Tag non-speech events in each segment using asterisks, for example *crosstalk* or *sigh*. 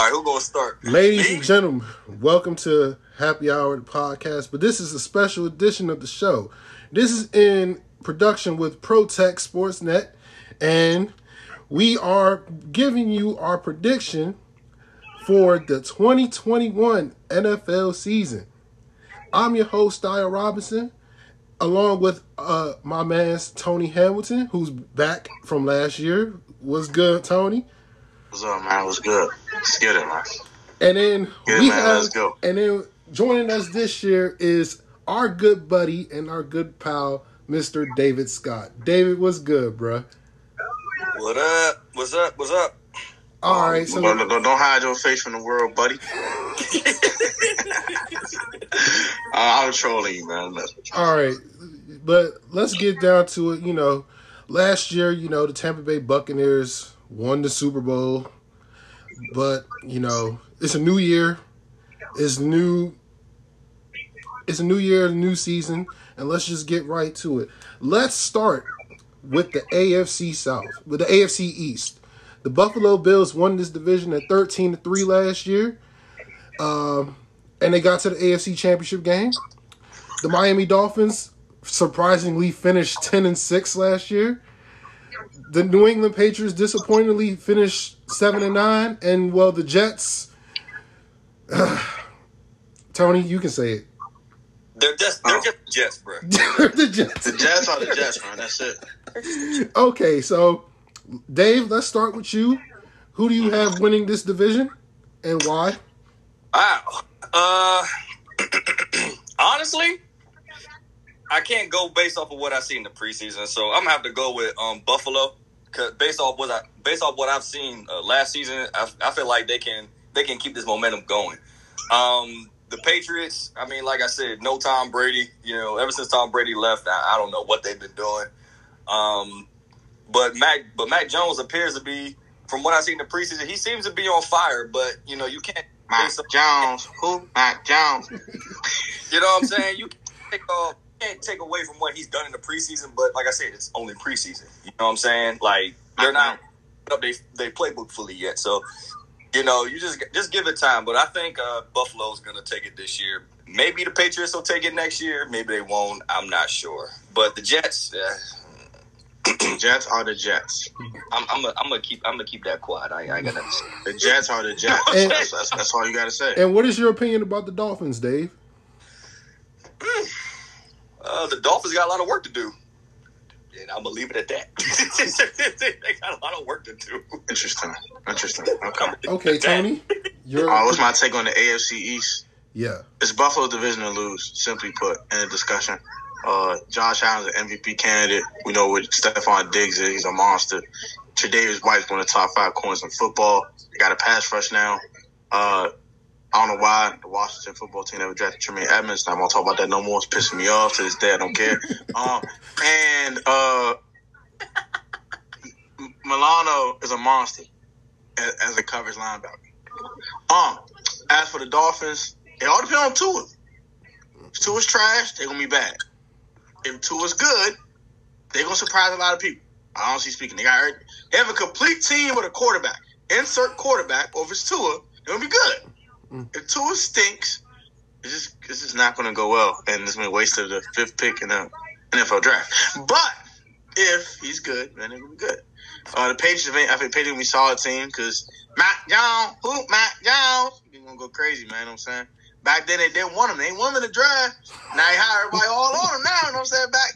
All right, who gonna start? Ladies Me? and gentlemen, welcome to Happy Hour the podcast. But this is a special edition of the show. This is in production with Protect Sportsnet, and we are giving you our prediction for the 2021 NFL season. I'm your host, Dyer Robinson, along with uh, my man Tony Hamilton, who's back from last year. What's good, Tony? What's up, man? What's good? Let's get it, man. And then Good, we man. have, Let's go. and then joining us this year is our good buddy and our good pal, Mr. David Scott. David, what's good, bruh? What up? What's up? What's up? All right, so don't, don't, hide your face from the world, buddy. *laughs* uh, I'm trolling you, man. All right, but let's get down to it. You know, last year, you know, the Tampa Bay Buccaneers won the Super Bowl, but you know, it's a new year, it's new, it's a new year, a new season, and let's just get right to it. Let's start with the AFC South, with the AFC East. The Buffalo Bills won this division at 13 to 3 last year. Um, and they got to the AFC Championship game. The Miami Dolphins surprisingly finished 10 and 6 last year. The New England Patriots disappointingly finished 7 and 9 and well the Jets *sighs* Tony, you can say it. They're just they're Oh. just Jets, bro. *laughs* the Jets. The Jets are the Jets, man. That's it. Okay, so Dave, let's start with you. Who do you have winning this division and why? Wow. Uh, *clears throat* honestly, I can't go based off of what I see in the preseason, so I'm gonna have to go with um Buffalo. Cause based off what I based off what I've seen uh, last season, I, I feel like they can they can keep this momentum going. Um, the Patriots, I mean, like I said, no Tom Brady. You know, ever since Tom Brady left, I, I don't know what they've been doing. Um, but Mac, but Mac Jones appears to be, from what I see in the preseason, he seems to be on fire. But you know, you can't Mac Jones. Who? Mac Jones. *laughs* you know what I'm saying? You can't take, uh, can't take away from what he's done in the preseason, but like I said, it's only preseason. You know what I'm saying? Like they're not up they they playbook fully yet, so you know you just just give it time. But I think uh, Buffalo's gonna take it this year. Maybe the Patriots will take it next year. Maybe they won't. I'm not sure. But the Jets, uh, Jets are the Jets. I'm I'm gonna I'm gonna keep I'm gonna keep that quiet. I, I ain't gonna. The Jets are the Jets. And- That's, that's, that's all you got to say. And what is your opinion about the Dolphins, Dave? Uh, the Dolphins got a lot of work to do. And I'm gonna leave it at that. *laughs* they got a lot of work to do. Interesting. Interesting. Okay. Okay, Tony. Your Uh, what's my take on the AFC East? yeah. It's Buffalo division to lose, simply put, in the discussion. Uh, Josh Allen's an MVP candidate. We know what Stefon Diggs is. He's a monster. Tre'Davious White's one of the top five corners in football. They got a pass rush now. Uh, I don't know why the Washington football team never drafted Tremaine Edmunds. I'm gonna talk about that no more. It's pissing me off to this day. I don't care. um, and uh, Milano is a monster as, as a coverage linebacker. Um, as for the Dolphins, it all depends on Tua. If Tua's trash, they're gonna be bad. If Tua's good, they're gonna surprise a lot of people. I honestly speaking, they got they have a complete team with a quarterback. Insert quarterback, it's Tua, they're gonna be good. Mm. If Tua stinks, it's just it's just not gonna go well, and it's gonna be a waste of the fifth pick in the NFL draft. But if he's good, then it'll be good. Uh, the Patriots, I think Patriots gonna be solid team because Matt Jones, who Matt Jones, he's gonna go crazy, man. You know what I'm saying. Back then they didn't want him. They want him the draft. Now they hire everybody all on him now. You know what I'm saying? Back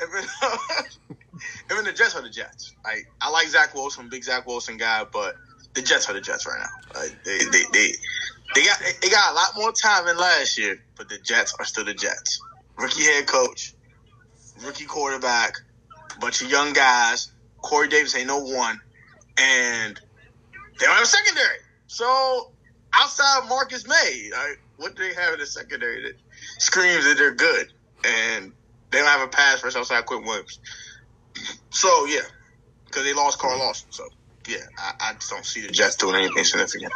and then, the Jets are the Jets. Like I like Zach Wilson, big Zach Wilson guy, but the Jets are the Jets right now. Like they they they, they got they got a lot more time than last year, but the Jets are still the Jets. Rookie head coach, rookie quarterback, bunch of young guys. Corey Davis ain't no one, and they don't have a secondary. So outside Marcus Maye, what do they have in the secondary that screams that they're good? And they don't have a pass rush outside Quinn Williams. So yeah, because they lost Carl Lawson. So yeah, I, I just don't see the Jets doing anything significant.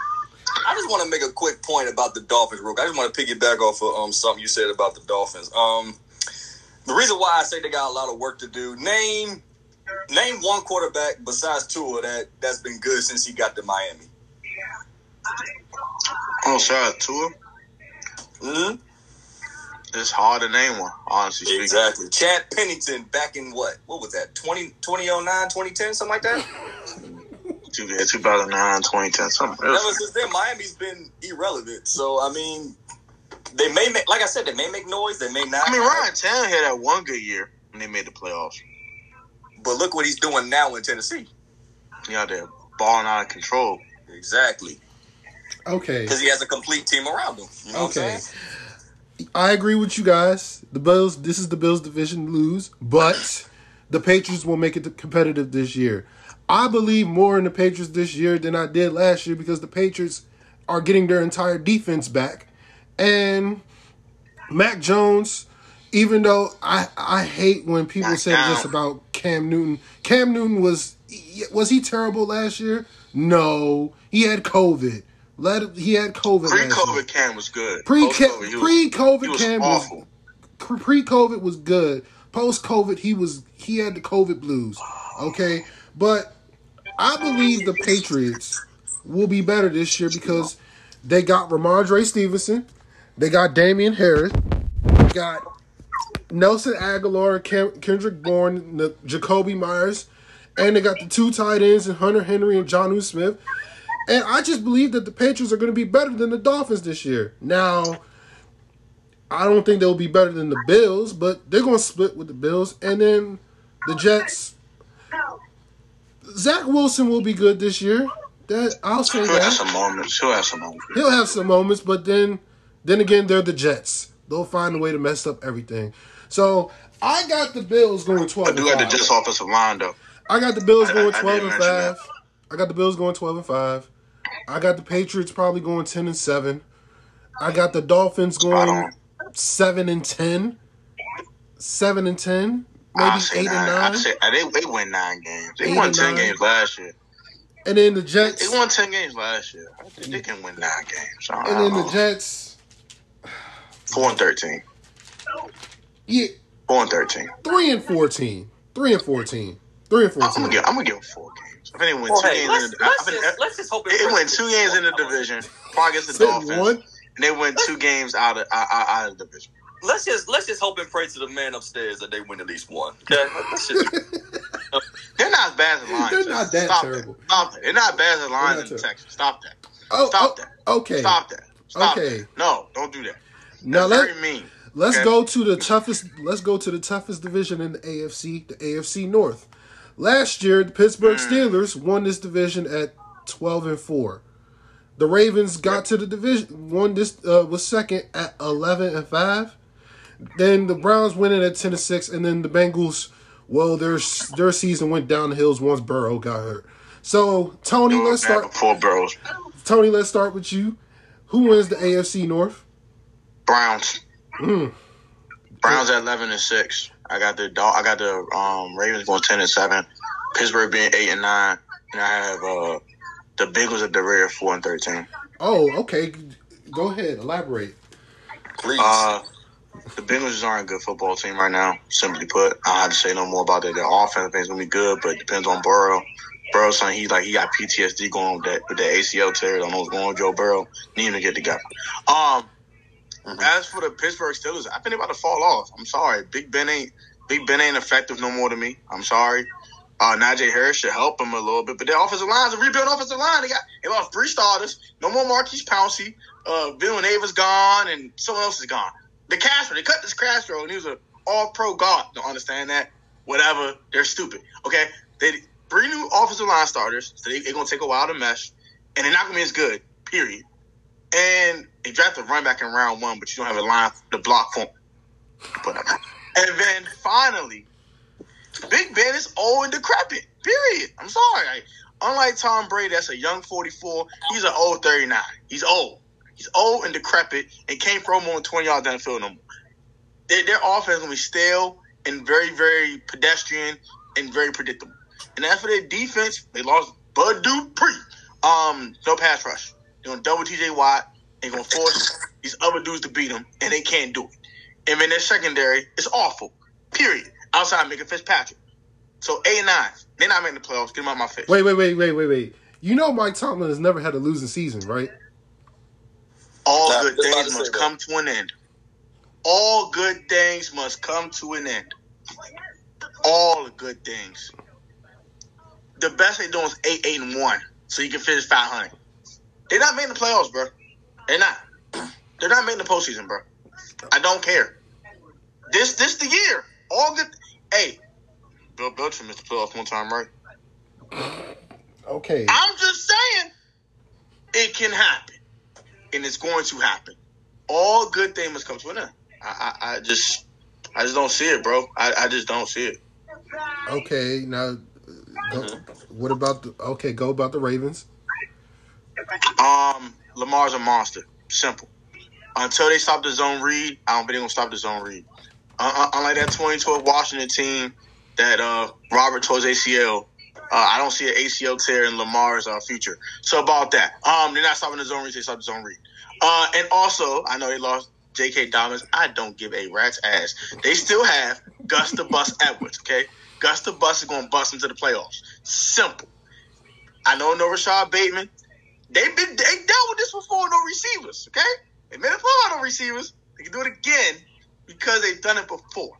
I just want to make a quick point about the Dolphins, real quick. I just want to piggyback off of um, something you said about the Dolphins. Um, the reason why I say they got a lot of work to do. Name name one quarterback besides Tua that that's been good since he got to Miami. Oh, sorry, Tua. Mm-hmm. It's hard to name one, honestly speaking. Exactly. Chad Pennington back in what? What was that? 20, 2009, 2010, something like that? *laughs* Two- yeah, 2009, 2010, something. Ever since then, Miami's been irrelevant. So, I mean, they may make, like I said, they may make noise, they may not. I mean, Ryan Tannehill had that one good year when they made the playoffs. But look what he's doing now in Tennessee. Yeah, they're balling out of control. Exactly. Okay. Because he has a complete team around him. You know Okay. what I'm? I agree with you guys. The Bills, this is the Bills division lose, but the Patriots will make it competitive this year. I believe more in the Patriots this year than I did last year because the Patriots are getting their entire defense back. And Mac Jones, even though I I hate when people say this about Cam Newton. Cam Newton was was he terrible last year? No, he had COVID. Let he had COVID. Pre-COVID, Cam was good. Pre Post-COVID, he pre COVID was Cam was awful. pre COVID was good. Post COVID he was he had the COVID blues. Okay, but I believe the Patriots will be better this year because they got Rhamondre Stevenson, they got Damien Harris, they got Nelson Agholor, Ken- Kendrick Bourne, the- Jakobi Meyers, and they got the two tight ends and Hunter Henry and Jonnu Smith. And I just believe that the Patriots are going to be better than the Dolphins this year. Now, I don't think they'll be better than the Bills, but they're going to split with the Bills. And then the Jets. Zach Wilson will be good this year. That I'll say He'll have that. some moments. He'll have some moments. He'll have some moments, but then, then again, they're the Jets. They'll find a way to mess up everything. So I got the Bills going twelve. I do got the. Jets offensive line though. I got the Bills I- I- going I twelve did and five. I got the Bills going twelve and five. I got the Patriots probably going ten and seven. I got the Dolphins going seven and ten. Seven and ten, maybe I'll say eight nine. and I'd say uh, they they win nine games. They Eight won and ten nine. games last year. and then the Jets, They won ten games last year. I think they can win nine games. I and then know. the Jets, Four and thirteen. yeah, Four and thirteen. three and fourteen, three and fourteen, three and I'm gonna fourteen. give. I'm gonna give them four games. I think they win Well, two hey, games. let's, in the, let's, I think just, let's just hope they, they win two games in the division. Probably against the Dolphins. one. And they win two games out of out, out- out of the division. Let's just let's just hope and pray to the man upstairs that they win at least one. Okay, just, *laughs* They're not as bad as the Lions. They're not that Stop terrible. That. Stop that. They're not as bad as the Lions in. Texas. Stop that. Oh, Stop oh, that. okay. Stop that. Stop Okay. that. No, don't do that. Now That's let very mean. Let's Okay. go to the toughest. Let's go to the toughest division in the AFC, the AFC North. Last year, the Pittsburgh Hmm. Steelers won this division at twelve and four. The Ravens got to the division, won this uh, was second at eleven and five. Then the Browns went in at ten and six, and then the Bengals. Well, their their season went down the hills once Burrow got hurt. So Tony, Go let's start. before Burrows. Tony, let's start with you. Who wins the AFC North? Browns. Mm. Browns at eleven and six. I got the Dol- I got the um, Ravens going ten and seven. Pittsburgh being eight and nine, and I have uh, the Bengals at the rear four and thirteen. Oh, okay. Go ahead, elaborate. please. Uh, the Bengals aren't a good football team right now. Simply put, I have to say no more about that. Their offense is gonna be good, but it depends on Burrow. Burrow's son, he like he got PTSD going with that with the ACL tear. Don't know what's going on with Joe Burrow. Need him to get together. Um, Mhm. as for the Pittsburgh Steelers, I think they're about to fall off. I'm sorry, Big Ben ain't Big Ben ain't effective no more to me. I'm sorry. Uh, Najee Harris should help them a little bit, but their offensive line's a rebuild offensive line. They got they lost three starters. No more Maurkice Pouncey. Uh, Villanueva's gone, and someone else is gone. DeCastro, they cut this Castro, and he was an all pro guard. Don't understand that. Whatever. They're stupid. Okay. They three new offensive line starters, so they, they're gonna take a while to mesh, and they're not gonna be as good. Period. And they drafted a running back in round one, but you don't have a line to block for him. Uh, and then finally, Big Ben is old and decrepit. Period. I'm sorry. Like, unlike Tom Brady, that's a young 44. He's an old 39. He's old. He's old and decrepit and can't throw more than 20 yards down the field no more. Their, their offense will be stale and very, very pedestrian and very predictable. And as for their defense, they lost Bud Dupree. Um, no pass rush. They're gonna double TJ Watt. They're gonna force these other dudes to beat them, and they can't do it. And then their secondary is awful. Period. Outside Minkah Fitzpatrick. So eight and nine. They're not making the playoffs. Get them out my face. Wait, wait, wait, wait, wait, wait. You know, Mike Tomlin has never had a losing season, right? All Nah, good things must say come to an end. All good things must come to an end. All good things. The best they doing is eight, eight, and one, so you can finish five hundred. They're not making the playoffs, bro. They're not. They're not making the postseason, bro. I don't care. This, this the year. All good. Hey, Bill Beltran missed the playoffs one time, right? Okay. I'm just saying it can happen, and it's going to happen. All good things must come to an end. I, I, I just, I just don't see it, bro. I, I just don't see it. Okay. Now, go, what about the? Okay, go about the Ravens. Um, Lamar's a monster. Simple. Until they stop the zone read, I don't think they're gonna stop the zone read. Uh, uh, unlike that 2012 Washington team that uh, Robert tore his ACL, uh, I don't see an ACL tear in Lamar's uh, future. So about that, um, they're not stopping the zone read. They stop the zone read. Uh, and also, I know they lost J.K. Dobbins. I don't give a rat's ass. They still have Gus the Bus *laughs* Edwards. Okay, Gus the Bus is gonna bust into the playoffs. Simple. I know no Rashod Bateman. They've been they dealt with this before, no receivers. Okay, they made it before, no receivers. They can do it again because they've done it before.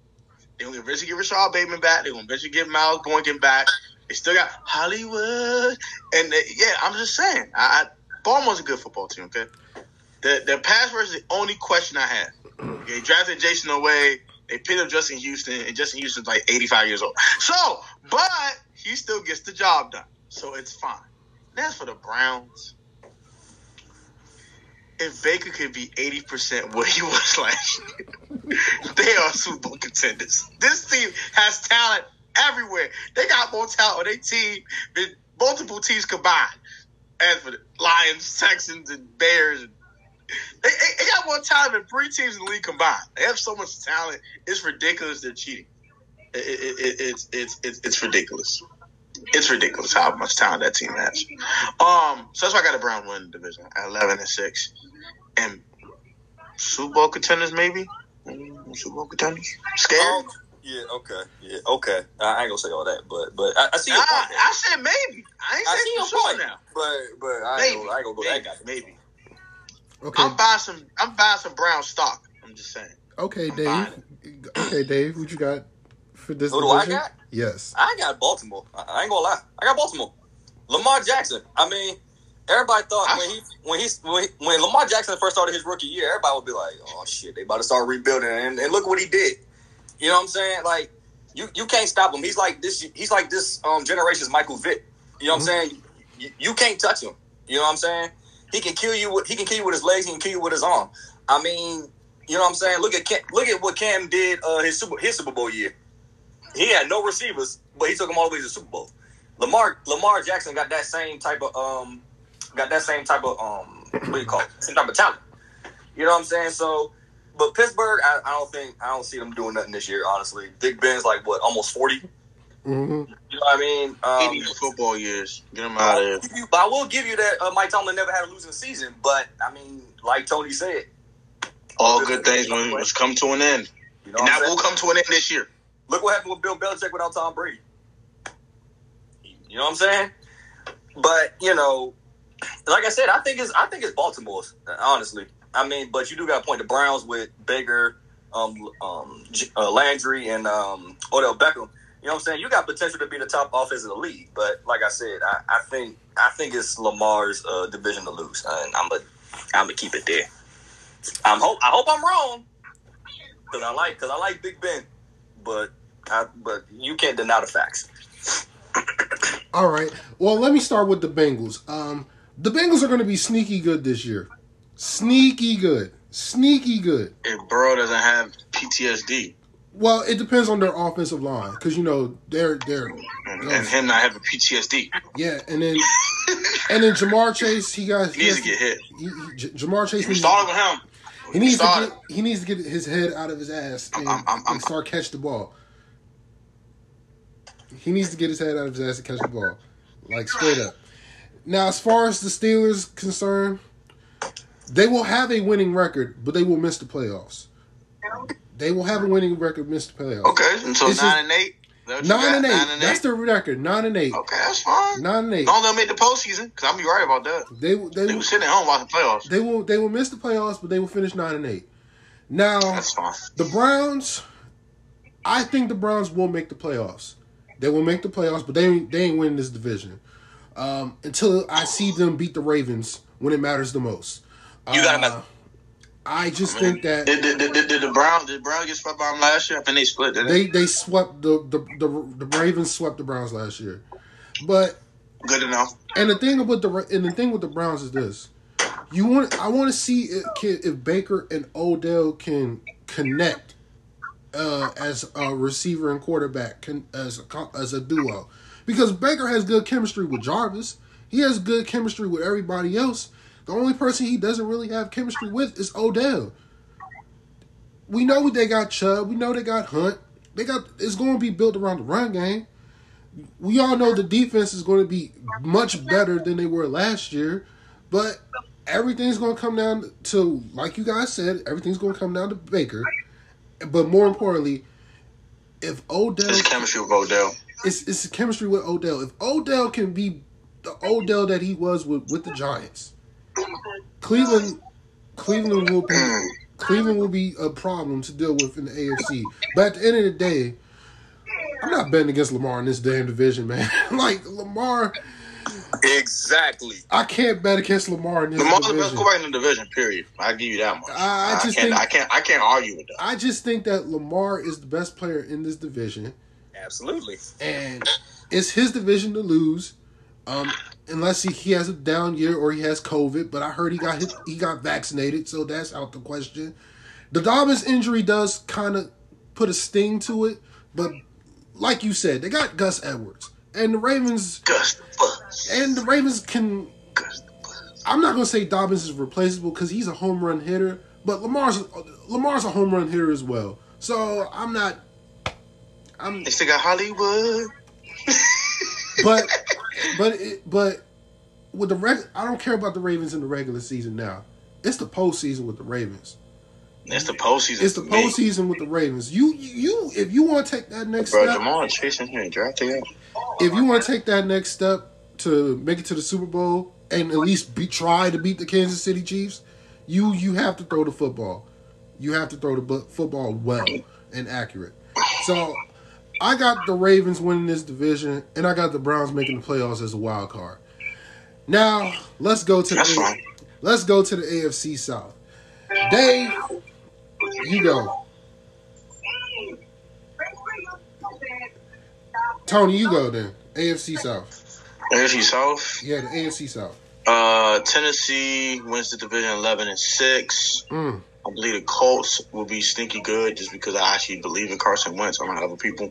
They're gonna eventually get Rashod Bateman back. They're gonna eventually get Miles Boykin back. They still got Hollywood, and they, yeah, I'm just saying. I, I Baltimore's a good football team. Okay, the the pass rush is the only question I have. They drafted Jayson Oweh. They picked up Justin Houston, and Justin Houston's like 85 years old. So, but he still gets the job done, so it's fine. And as for the Browns, if Baker could be 80% what he *laughs* was last year, they are Super Bowl contenders. This team has talent everywhere. They got more talent on their team than multiple teams combined. As for the Lions, Texans, and Bears, they, they, they got more talent than three teams in the league combined. They have so much talent. It's ridiculous. They're cheating. It, it, it, it's, it's it's ridiculous. It's ridiculous how much talent that team has. Um, so that's why I got a Brown win division at eleven and six, and Super Bowl contenders maybe. Mm, Super Bowl contenders. Scared? Um, yeah, okay, yeah, okay. I I ain't gonna say all that, but but I, I see your I, point. there. I said maybe. I ain't I see saying your for sure point. now. But but I ain't gonna, I ain't gonna go maybe, that guy. maybe. Okay. I'm buying some. I'm buying some Brown stock. I'm just saying. Okay, I'm Dave. Okay, Dave. What you got for this Who do I got? Yes. I got Baltimore. I, I ain't gonna lie. I got Baltimore. Lamar Jackson. I mean, everybody thought I- when he when he when, he- when Lamar Jackson first started his rookie year, everybody would be like, "Oh shit, they about to start rebuilding." And, and look what he did. You know what I'm saying? Like you you can't stop him. He's like this. He's like this um generation's Michael Vick. You know what I'm saying? You, you can't touch him. You know what I'm saying? He can kill you. With, he can kill you with his legs. He can kill you with his arm. I mean, you know what I'm saying? Look at Cam, look at what Cam did uh, his Super his Super Bowl year. He had no receivers, but he took them all the way to the Super Bowl. Lamar Lamar Jackson got that same type of um got that same type of um what do you call it? Same type of talent. You know what I'm saying? So but Pittsburgh, I, I don't think I don't see them doing nothing this year, honestly. Big Ben's like what, almost forty? hmm You know what I mean? Um, 80 football years. Get them out of there. but I will give you that uh, Mike Tomlin never had a losing season, but I mean, like Tony said, All good things must must come to an end, you know and what I'm that will come to an end this year. Look what happened with Bill Belichick without Tom Brady. You know what I'm saying? But you know, like I said, I think it's I think it's Baltimore's honestly. I mean, but you do got to point the Browns with Baker, um, um, uh, Landry, and um, Odell Beckham. You know what I'm saying? You got potential to be the top offense in the league, but like I said, I, I think I think it's Lamar's uh, division to lose, and I'm gonna I'm gonna keep it there. I'm hope I hope I'm wrong because I like because I like Big Ben, but I, but you can't deny the facts. All right. Well, let me start with the Bengals. Um, the Bengals are going to be sneaky good this year. Sneaky good. Sneaky good. If Burrow doesn't have PTSD Well, it depends on their offensive line because you know they're they're and, and him not having PTSD, yeah, and then *laughs* and then Ja'Marr Chase he got he needs to get hit. He, he, Ja'Marr Chase needs, started with him. he needs to get he needs to get his head out of his ass and, I'm- I'm- I'm- and start catch the ball. He needs to get his head out of his ass and catch the ball, like straight up. Now, as far as the Steelers concerned, they will have a winning record, but they will miss the playoffs. They will have a winning record, miss the playoffs. Okay, and so nine and eight. That what you Nine and eight. Nine and That's eight. the record. Nine and eight. Okay, that's fine. Nine and eight. Don't let them make the postseason, because I'll be right about that. They They they were sitting at home watching the playoffs. they will they will miss the playoffs, but they will finish nine and eight. Now That's the Browns, I think the Browns will make the playoffs. They will make the playoffs, but they ain't- they ain't winning this division um, until I see them beat the Ravens when it matters the most. You got 'em Uh, I just think that Did, did, did, did, the Browns did the Browns get swept by them last year? I think they split. They? they swept the the the, the Ravens swept the Browns last year, but Good enough. And the thing about the and the thing with the Browns is this: you want I want to see if, can, if Baker and Odell can connect uh, as a receiver and quarterback can, as a, as a duo, because Baker has good chemistry with Jarvis. He has good chemistry with everybody else. The only person he doesn't really have chemistry with is Odell. We know they got Chubb. We know they got Hunt. They got it's going to be built around the run game we all know the defense is going to be much better than they were last year, but everything's going to come down to, like you guys said, everything's going to come down to Baker. But more importantly, if Odell, It's chemistry with Odell. it's it's chemistry with Odell. If Odell can be the Odell that he was with with the Giants, Cleveland, Cleveland will be. Cleveland will be a problem to deal with in the AFC. But at the end of the day, I'm not betting against Lamar in this damn division, man. *laughs* like Lamar, Exactly. I can't bet against Lamar in this Lamar's the best division. quarterback in the division. Period. I give you that much. I- I just can't. think- I can't. I can't argue with that. I just think that Lamar is the best player in this division, Absolutely. and it's his division to lose, um, unless he, he has a down year or he has COVID. But I heard he got he got vaccinated, so that's out the question. The Dobbins injury does kind of put a sting to it, but like you said, they got Gus Edwards, and the Ravens Gus and the Ravens can. I'm not gonna say Dobbins is replaceable because he's a home run hitter, but Lamar's Lamar's a home run hitter as well. So I'm not. I'm They still got Hollywood. *laughs* but but it, but with the reg, I don't care about the Ravens in the regular season now. It's the postseason with the Ravens. It's the postseason. It's the postseason with the Ravens. You you if you want to take that next Bro, step, Jamal chasing him drafting him. if you want to take that next step to make it to the Super Bowl and at least be, try to beat the Kansas City Chiefs, you you have to throw the football. You have to throw the football well and accurate. So I got the Ravens winning this division, and I got the Browns making the playoffs as a wild card. Now let's go to That's the fine. let's go to the AFC South. Dave, you go. Tony, you go then. AFC South. AFC South. Yeah, the AFC South. Uh, Tennessee wins the division eleven and six. Mm. I believe the Colts will be stinky good just because I actually believe in Carson Wentz, unlike other people.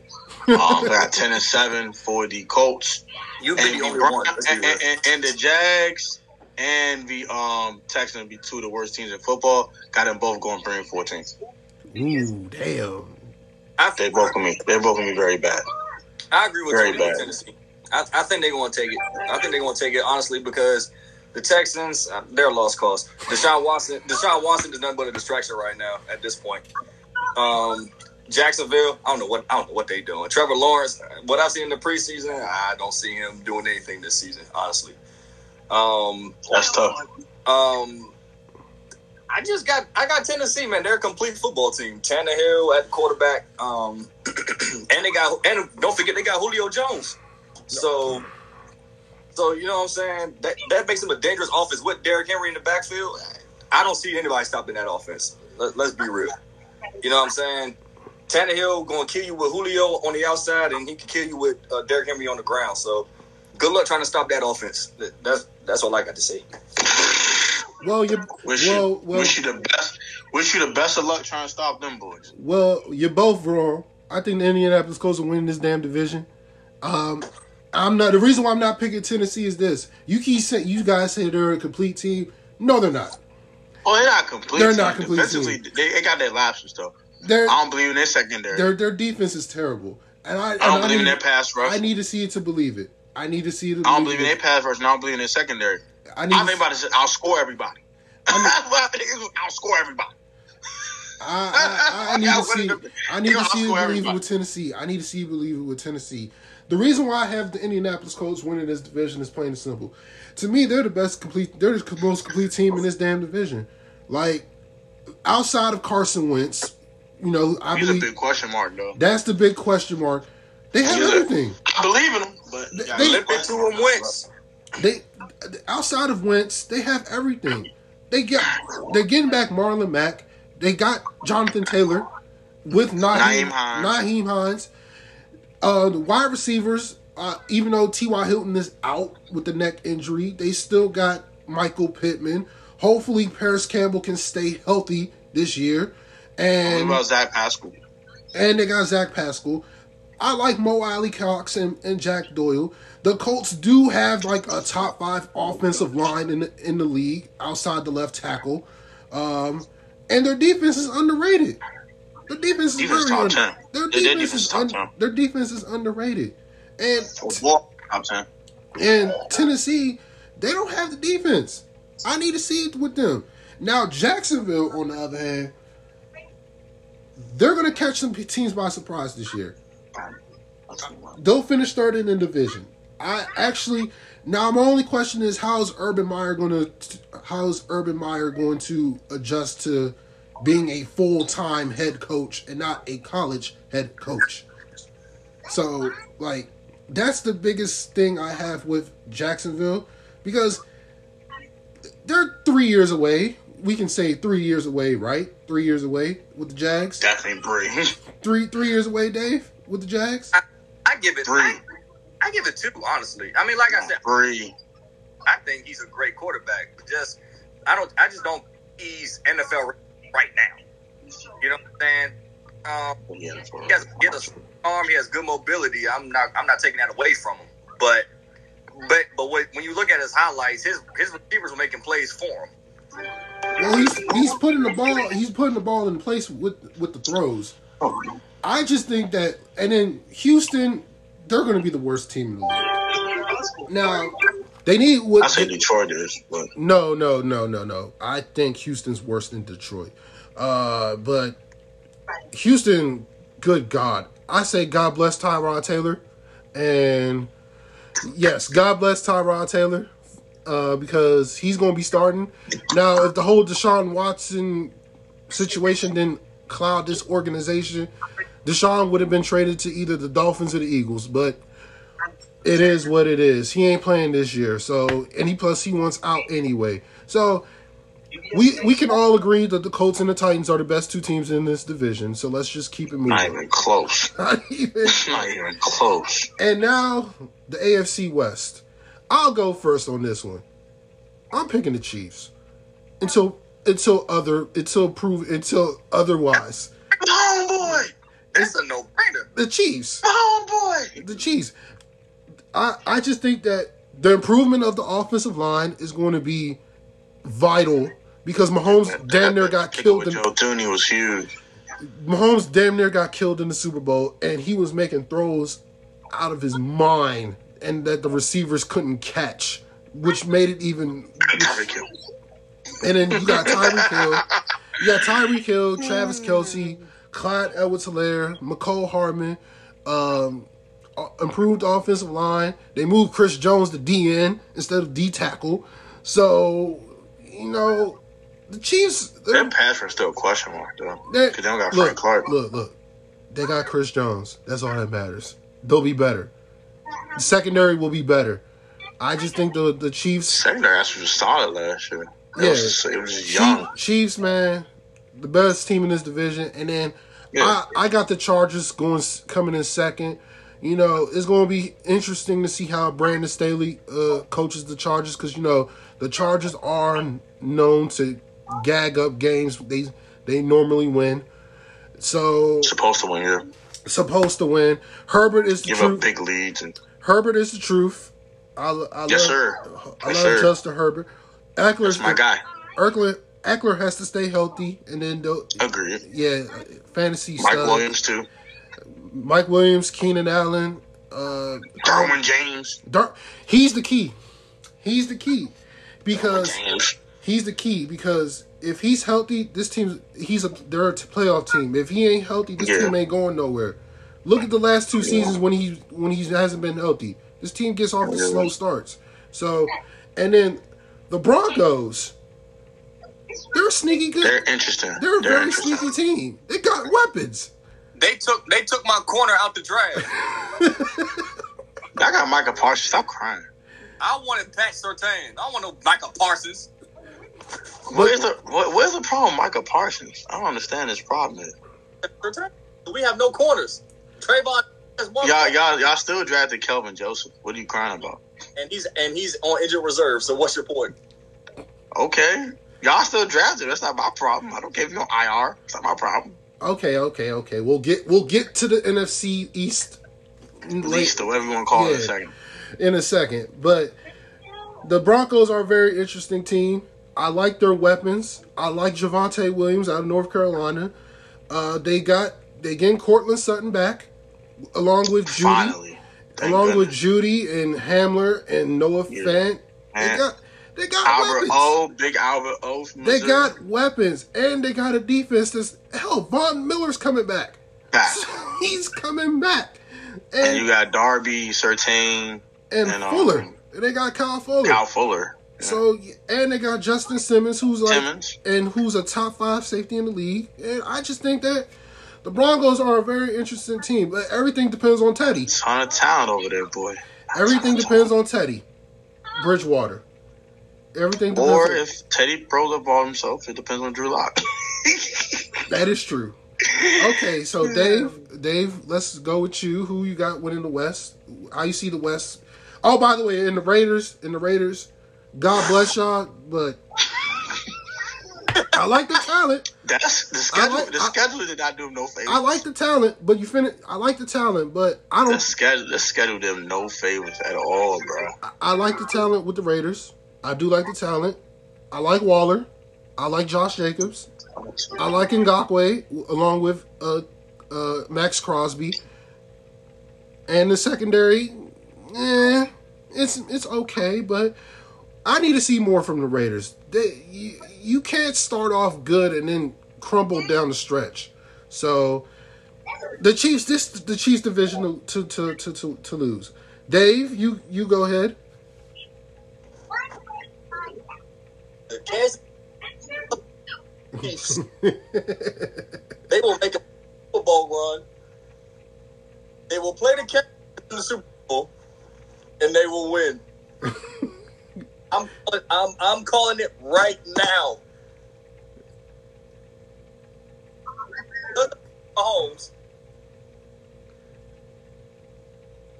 Um, I got ten and seven for the Colts, You be and the the, only Bron- one. Let's and, and, and the Jags and the um Texans will be two of the worst teams in football. Got them both going three and fourteen. Ooh, damn. I, They both gonna be they're both gonna be very bad. I agree with Very Tony with bad. Tennessee. I, I think they're going to take it. I think they're going to take it honestly because the Texans uh, they're a lost cause. Deshaun Watson, Deshaun Watson is nothing but a distraction right now at this point. Um, Jacksonville, I don't know what I don't know what they doing. Trevor Lawrence, what I've seen in the preseason, I don't see him doing anything this season. Honestly, um, That's tough. um, I just got I got Tennessee, man. They're a complete football team. Tannehill at quarterback, um, *clears throat* and they got and don't forget they got Julio Jones. So, so you know what I'm saying that that makes him a dangerous offense with Derrick Henry in the backfield. I don't see anybody stopping that offense. Let, let's be real. You know what I'm saying? Tannehill going to kill you with Julio on the outside, and he can kill you with uh, Derrick Henry on the ground. So, good luck trying to stop that offense. That's that's all I got to say. Well, you Wish well, you well, wish you the best. Wish you the best of luck trying to stop them boys. well, you're both wrong. I think the Indianapolis Colts will win this damn division. Um, I'm not. The reason why I'm not picking Tennessee is this: you keep saying you guys say they're a complete team. No, they're not. Oh, they're not complete. They're team. not complete Defensively, They, they got their lapses though. They're I don't believe in their secondary. their their defense is terrible, and I I don't believe in need, their pass rush. I need to see it to believe it. I need to see it. To I don't believe in their pass rush, and I don't believe in their secondary. I need. I think about to outscore everybody. I That's *laughs* what I think is outscore everybody. I, I, I need *laughs* to see. I need to see I'll you believe it with Tennessee. I need to see you believe it with Tennessee. The reason why I have the Indianapolis Colts winning this division is plain and simple. To me, they're the best complete. They're the most complete team in this damn division. Like outside of Carson Wentz, you know, I He's a believe big question mark, though. that's the big question mark. They have everything. I believe in them, but They- they- he's a Limp it to question him mark. Wentz. They outside of Wentz, they have everything. They get they're getting back Marlon Mack. They got Jonathan Taylor with Nyheim, Nyheim Hines. Nyheim Hines. Uh, the wide receivers, uh, even though T.Y. Hilton is out with the neck injury, they still got Michael Pittman. Hopefully, Parris Campbell can stay healthy this year. What And about Zach Pascal? and they got Zach Pascal. I like Mo Alie-Cox and, and Jack Doyle. The Colts do have like a top five offensive line in the, in the league outside the left tackle, um, and their defense is underrated. Their defense is Defense under, 10. their Their defense defense is un, 10. their defense is underrated, and top ten. and Tennessee, they don't have the defense. I need to see it with them. Now Jacksonville, on the other hand, they're going to catch some teams by surprise this year. They'll finish third in the division. I actually now my only question is how is Urban Meyer going to how is Urban Meyer going to adjust to being a full time head coach and not a college head coach. So like that's the biggest thing I have with Jacksonville because they're three years away. We can say three years away, right? Three years away with the Jags. Definitely Bree. *laughs* Three three years away, Dave, with the Jags. I give it. Three. I, I give it two. Honestly, I mean, like I said, three. I think he's a great quarterback. But just, I don't. I just don't. He's NFL right now. You know what I'm saying? Um, Yeah, he has, he has a arm. He has good mobility. I'm not. I'm not taking that away from him. But, but, but when you look at his highlights, his his receivers were making plays for him. Well, he's he's putting the ball he's putting the ball in place with with the throws. I just think that, and then Houston, they're going to be the worst team in the league. Now, they need I what? say Detroit is, but No, no, no, no, no. I think Houston's worse than Detroit. Uh, but Houston, good God, I say God bless Tyrod Taylor, and yes, God bless Tyrod Taylor. Uh, because he's going to be starting now. If the whole Deshaun Watson situation didn't cloud this organization, Deshaun would have been traded to either the Dolphins or the Eagles. But it is what it is. He ain't playing this year. So and he plus he wants out anyway. So we we can all agree that the Colts and the Titans are the best two teams in this division. So let's just keep it moving. not even close. *laughs* Not even- *laughs* Not even close. and now the AFC West. I'll go first on this one. I'm picking the Chiefs until until other until prove until otherwise. Homeboy! That's a no brainer. The Chiefs. Homeboy! the Chiefs. I I just think that the improvement of the offensive line is going to be vital because Mahomes damn near got killed. In, Joe Thuney was huge. Mahomes damn near got killed in the Super Bowl, and he was making throws out of his mind, and that the receivers couldn't catch, which made it even. Tyreek Hill. And then you got Tyreek Hill, *laughs* you got Tyreek Hill, Travis Kelce, Clyde Edwards-Helaire, Mecole Hardman, um, Uh, improved offensive line. They moved Chris Jones to DN instead of D tackle. So you know the Chiefs. That pass rush still a question mark, though. they- Because they don't got look, Frank Clark. Look, look, they got Chris Jones. That's all that matters. They'll be better. The secondary will be better. I just think the the Chiefs. Secondary was solid last year. It Yeah. was, it was just young. Chiefs, man, the best team in this division, and then Yeah. I, I got the Chargers going coming in second. You know, it's going to be interesting to see how Brandon Staley uh, coaches the Chargers because you know the Chargers are known to gag up games they they normally win. So Supposed to win, yeah. supposed to win. Herbert is the truth. Give up big leads. and Herbert is the truth. I, I Yes, love, sir. I Yes, love sir. Justin Herbert. Ekeler's That's my the- guy. Ekeler, Ekeler has to stay healthy, and then they'll- Agreed. yeah, fantasy Mike stuff. Williams, too. Mike Williams, Keenan Allen, uh, Derwin James. Dar- he's the key. He's the key because he's the key because if he's healthy, this team he's a they're a playoff team. If he ain't healthy, this Yeah. team ain't going nowhere. Look at the last two seasons when he when he hasn't been healthy. This team gets off to Yeah. slow starts. So, and then the Broncos, they're sneaky good. They're interesting. They're a They're very sneaky team. They got weapons. They took they took my corner out the draft. I got Micah Parsons. Stop crying. I wanted Pat Surtain. I don't want no Michael Parsons. Where's the what, Where's the problem, Micah Parsons? I don't understand this problem. Is. We have no corners. Trayvon has one Y'all, y'all, y'all still drafted Kelvin Joseph. What are you crying about? and he's and he's on injured reserve. So what's your point? Okay, y'all still drafted. That's not my problem. I don't care if you're on IR. It's not my problem. Okay, okay, okay. We'll get we'll get to the NFC East Least or whatever you want to call it in a second. in a second. But the Broncos are a very interesting team. I like their weapons. I like Javonte Williams out of North Carolina. Uh, they got they getting Courtland Sutton back, along with Jeudy, Finally, Thank along with. Jeudy and Hamler and Noah Yeah. Fant. They got they got Albert weapons. O, Big Albert O. They got weapons, and they got a defense that's hell. Von Miller's coming back. back. *laughs* He's coming back, And and you got Darby, Surtain, and, and, um, Fuller. They got Kyle Fuller. Cal Fuller, So and they got Justin Simmons, who's like Timmons. and who's a top five safety in the league. And I just think that the Broncos are a very interesting team. But everything depends on Teddy. Ton of talent over there, boy. Everything depends on Teddy. Bridgewater. Everything Or on, if Teddy throws the ball himself, it depends on Drew Lock. *laughs* that is true. Okay, so Dave, Dave, let's go with you. Who you got winning the West? How you see the West? Oh, by the way, in the Raiders, in the Raiders, God bless y'all, but I like the talent. That's the schedule. like- the I- schedule did not do him no favors. I like the talent, but you finish. I like the talent, but I the don't. schedule. The schedule did him no favors at all, bro. I like the talent with the Raiders. I do like the talent. I like Waller. I like Josh Jacobs. I like Ngakoue along with uh, uh, Maxx Crosby. And the secondary, eh, it's it's okay, but I need to see more from the Raiders. They you, you can't start off good and then crumble down the stretch. So the Chiefs, this the Chiefs division to to to to, to lose. Dave, you you go ahead. The Kansas Chiefs. they will make a Super Bowl run. They will play the Kansas in the Super Bowl, and they will win. *laughs* I'm I'm I'm calling it right now. Mahomes.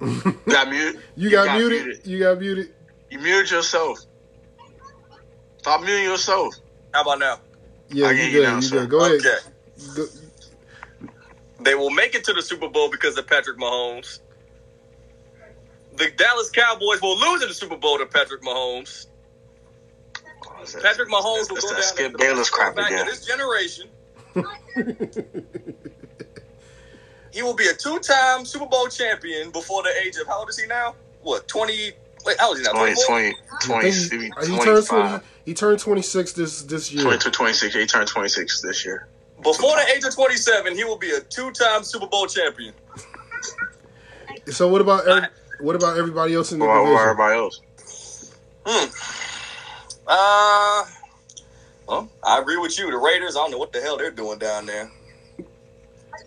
You got muted. You got, muted. You got muted. You muted yourself. Stop muting yourself. How about now? Yeah, you get you good. now, You sir. good. Go ahead. Go, They will make it to the Super Bowl because of Patrick Mahomes. The Dallas Cowboys will lose in the Super Bowl to Patrick Mahomes. Patrick Mahomes will That's go that down Skip as the Bayless crap again. this generation. *laughs* he will be a two-time Super Bowl champion before the age of how old is he now? What twenty? Wait, how old is he now? 20, 24? 20, I 20, think he, he 25, turned twenty. He turned twenty six this this year. 22, 26. He turned 26 this year. Before the age of twenty-seven, he will be a two-time Super Bowl champion. So what about every, what about everybody else in the Or, or division? everybody else. Hmm. Uh, well, I agree with you. The Raiders, I don't know what the hell they're doing down there.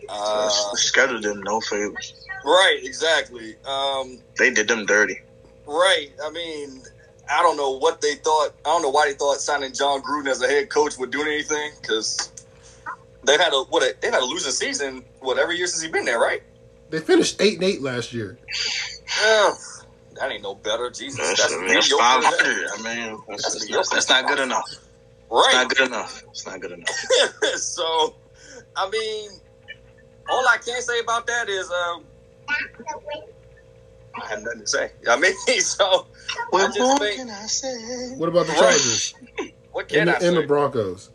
Uh, the schedule them no favors. right, exactly. Um, They did them dirty. Right. I mean, I don't know what they thought. I don't know why they thought signing Jon Gruden as a head coach would do anything because they've had a what a, they've had a losing season what every year since he's been there, right? They finished eight and eight last year. Yeah, that ain't no better. Jesus, That's, that's, I mean, that's mediocre. 500. I mean, that's, That's that's, that's not good enough. It's right? not good enough. It's not good enough. *laughs* so, I mean, all I can say about that is, um, I have nothing to say. *laughs* I mean, *laughs* so I just what think, can I say? What about the Chargers *laughs* what and can I the, and say? the Broncos?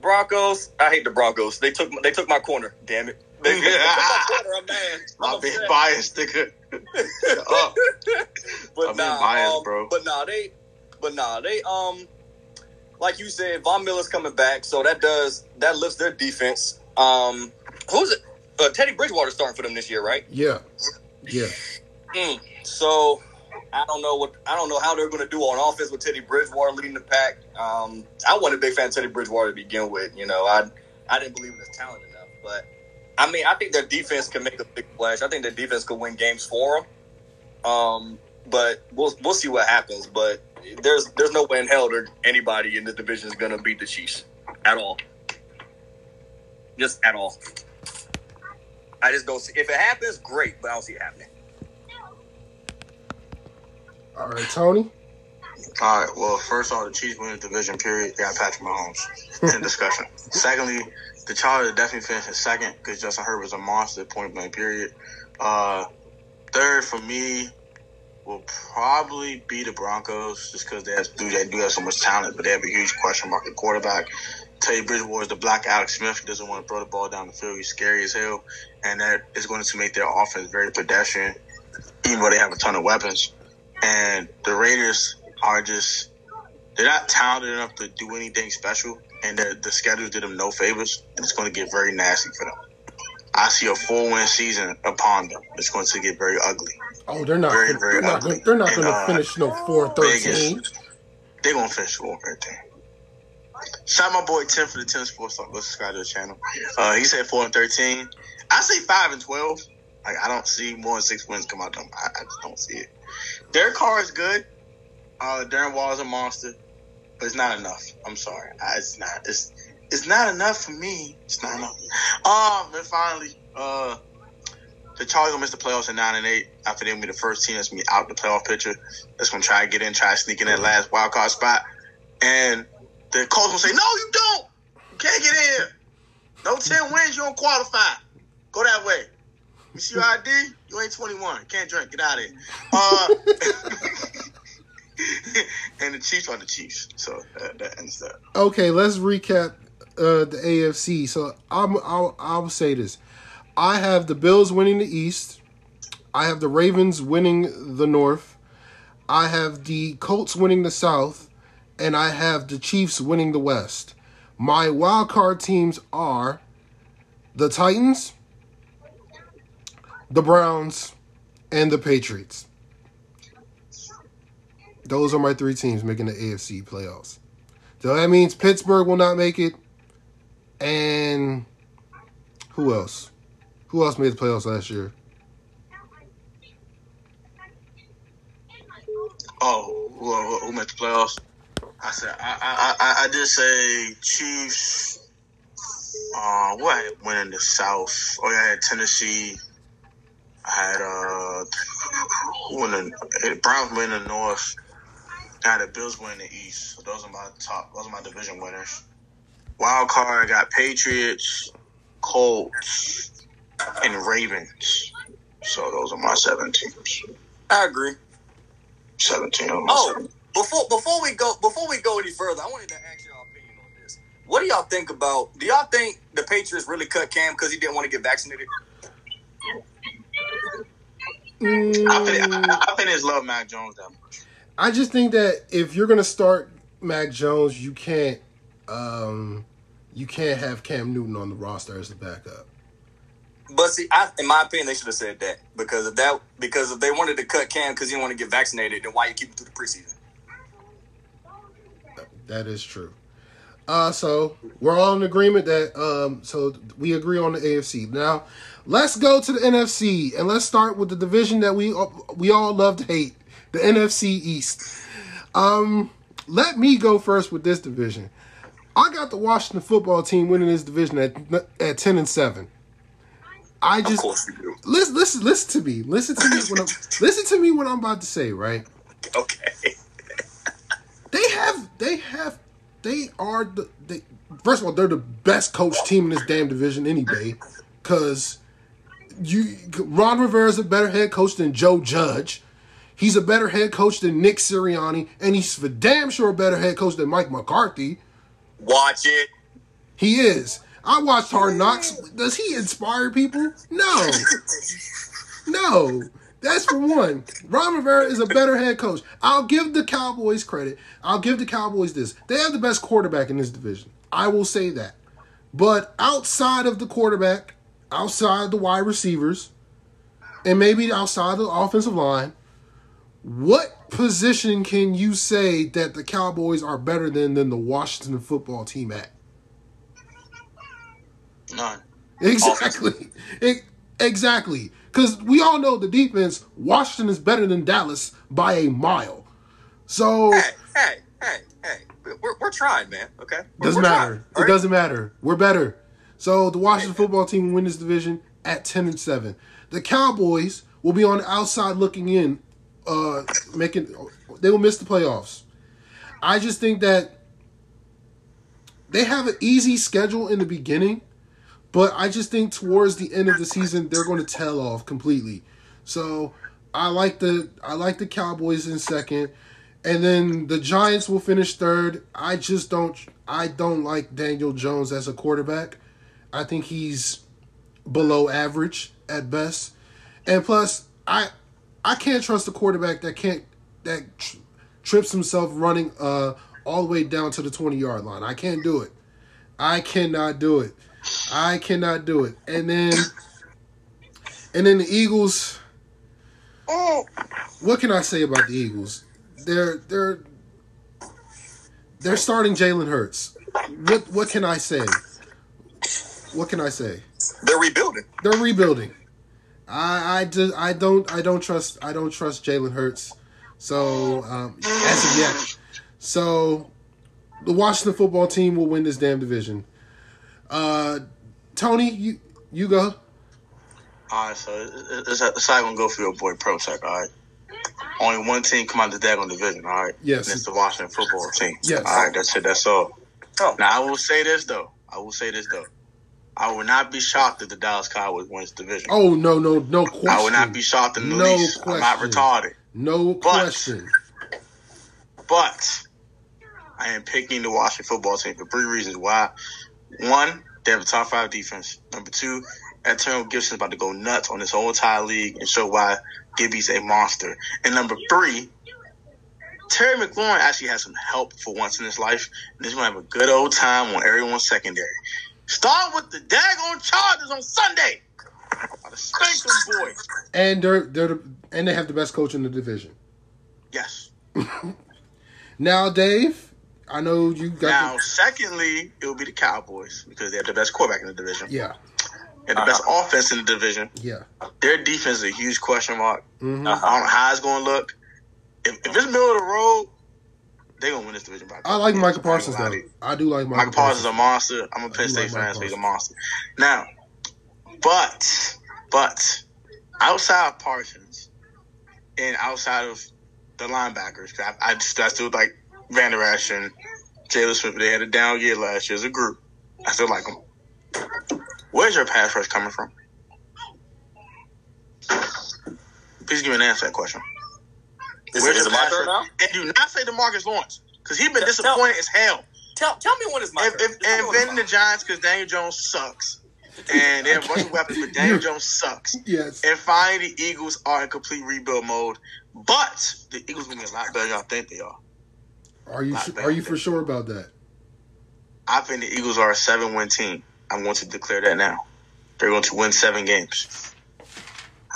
Broncos. I hate the Broncos. They took they took my corner. Damn it. They, they took my corner. I'm mad. I'm I'm being upset. biased, nigga. but I'm being nah, biased, um, bro. But nah, they, but nah, they um, like you said, Von Miller's coming back, so that does that lifts their defense. Um, who's it? Uh, Teddy Bridgewater starting for them this year, right? Yeah, yeah. Mm. So I don't know what I don't know how they're going to do on offense with Teddy Bridgewater leading the pack. Um, I wasn't a big fan of Teddy Bridgewater to begin with. You know, I I didn't believe in his talent enough, but I mean, I think their defense can make a big splash. I think their defense could win games for them. Um, but we'll we'll see what happens. But there's there's no way in hell that anybody in this division is going to beat the Chiefs at all. Just at all. I just don't see. If it happens, great, but I don't see it happening. All right, Tony. All right. Well, first off, the Chiefs win the division. Period. They got Patrick Mahomes in discussion. *laughs* Secondly, the Chargers definitely finished second because Justin Herbert's a monster. Point blank. Period. Uh, third for me will probably be the Broncos just because they have do they do have so much talent, but they have a huge question mark at quarterback. Teddy Bridgewater is the black Alex Smith. He doesn't want to throw the ball down the field. He's scary as hell, and that is going to make their offense very pedestrian, even though they have a ton of weapons. And the Raiders are just they're not talented enough to do anything special, and the, the schedule did them no favors, and it's going to get very nasty for them. I see a four win season upon them. It's going to get very ugly. Oh, they're not. Very, they're, very not they're not going to uh, finish no four and thirteen. They're going to finish four thirteen. Shout out my boy Tim for the Tim Sports Talk. Go subscribe to the channel. Uh, he said four and thirteen. I say five and twelve. Like I don't see more than six wins come out of them. I, I just don't see it. Their Carr is good. Uh, Darren Wall is a monster, but it's not enough. I'm sorry, I, it's not. It's it's not enough for me. It's not enough. Um, and finally, uh, the Chargers gonna miss the playoffs at nine and eight. After them, be the first team that's gonna be out the playoff picture. That's gonna try to get in, try to sneak in that last wild card spot. And the Colts gonna say, "No, you don't. You can't get in. No ten wins, you don't qualify. Go that way. You your ID? You ain't 21. Can't drink. Get out of here." Uh, *laughs* and the Chiefs are the Chiefs, so that, that ends that. Okay, let's recap uh, the AFC. So I'm, I'll, I'll say this: I have the Bills winning the East. I have the Ravens winning the North. I have the Colts winning the South, and I have the Chiefs winning the West. My wild card teams are the Titans, the Browns, and the Patriots. Those are my three teams making the AFC playoffs. So that means Pittsburgh will not make it. And who else? Who else made the playoffs last year? Oh, who, who, made the playoffs? I said I I, I, I did say Chiefs. Uh, what had winning the South? Oh yeah, Tennessee. I had uh, who in the Browns winning the North. I had the Bills winning the East. So those are my top. Those are my division winners. Wild card, I got Patriots, Colts, and Ravens. So those are my seven teams. I agree. Seventeen. Oh, seven. before before we go before we go any further, I wanted to ask your opinion on this. What do y'all think about? Do y'all think the Patriots really cut Cam because he didn't want to get vaccinated? Mm, I think I, I think it's love Mac Jones that much. I just think that if you're gonna start Mac Jones, you can't um you can't have Cam Newton on the roster as the backup. But see, I, in my opinion, they should have said that because if that because if they wanted to cut Cam because he didn't want to get vaccinated, then why you keep him through the preseason? That is true. Uh, so we're all in agreement that um, so we agree on the AFC. Now, let's go to the NFC and let's start with the division that we we all love to hate, the NFC East. Um, let me go first with this division. I got the Washington football team winning this division at at ten and seven. I Of just course listen, listen, listen to me. Listen to me when I'm listen to me what I'm about to say. Right? *laughs* Okay. They have, they have, they are the. They, first of all, they're the best coach team in this damn division anyway, because you Ron Rivera is a better head coach than Joe Judge. He's a better head coach than Nick Sirianni, and he's for damn sure a better head coach than Mike McCarthy. Watch it. He is. I watched Hard Knocks. Does he inspire people? No. *laughs* No. That's for one. Ron Rivera is a better head coach. I'll give the Cowboys credit. I'll give the Cowboys this. They have the best quarterback in this division. I will say that. But outside of the quarterback, outside the wide receivers, and maybe outside the offensive line, what position can you say that the Cowboys are better than than the Washington football team at? None. Exactly. Exactly. Because we all know the defense, Washington is better than Dallas by a mile. So Hey, hey, hey, hey. We're, we're trying, man. Okay. We're- doesn't we're matter. trying, It doesn't matter. We're better. So the Washington football team will win this division at ten and seven. The Cowboys will be on the outside looking in, uh, making they will miss the playoffs. I just think that they have an easy schedule in the beginning, but I just think towards the end of the season they're going to tail off completely. So I like the I like the Cowboys in second, and then the Giants will finish third. I just don't I don't like Daniel Jones as a quarterback. I think he's below average at best, and plus I I can't trust a quarterback that can't that tr- trips himself running uh all the way down to the twenty yard line. I can't do it. I cannot do it. I cannot do it. And then and then the Eagles. What can I say about the Eagles? They're they're they're starting Jalen Hurts. What what can I say? What can I say? They're rebuilding. They're rebuilding. I I just I don't I don't trust I don't trust Jalen Hurts. So um, as of yet, so the Washington football team will win this damn division. Uh, Tony, you you go. All right, so it- it's, it's not gonna go for your boy ProTech. All right. Only one team come out the daggone division. All right. Yes. And it's the Washington football team. Yes. All right. That's it. That's all. Oh. Now I will say this though. I will say this though. I would not be shocked if the Dallas Cowboys wins the division. Oh no no no question. I would not be shocked in the No least. I'm not retarded. no question. But I am picking the Washington football team for three reasons. Why? One, they have a top five defense. Number two, Antonio Gibson's about to go nuts on this whole entire league and show why Gibby's a monster. And number three, Terry McLaurin actually has some help for once in his life, and he's gonna have a good old time on everyone's secondary. Start with the daggone Chargers on Sunday. Spank them boys. And they're they're the, and they have the best coach in the division. Yes. *laughs* Now, Dave, I know you got Now, secondly, it will be the Cowboys because they have the best quarterback in the division. the, yeah They have the best offense in the division. yeah. Their defense is a huge question mark. hmm I don't know how it's going to look. If, if it's middle of the road, they're going to win this division. By I like Yeah, Michael Parsons though. lie to you. I do like Michael, Michael Parsons is a monster. I'm a I Penn do State like fan, Michael so he's a monster. Now, but, but, outside of Parsons and outside of the linebackers, 'cause I, I, just, I still like Van Der Esch and Jaylon Smith. They had a down year last year as a group. I still like them. Where's your pass rush coming from? Please give me an answer to that question. Is, Where's is your it my pass turn rush? now? And do not say DeMarcus Lawrence because he's been Tell- disappointed as hell. Tell, tell me when it's my And, turn. and, Just tell me and then the Giants because Daniel Jones sucks. And they have a bunch of weapons, but Daniel Jones sucks. Yes. And finally, the Eagles are in complete rebuild mode. But the Eagles will be a lot better than y'all think they are. Are you Not are you for sure about that? I think the Eagles are a seven win team. I'm going to declare that now. They're going to win seven games.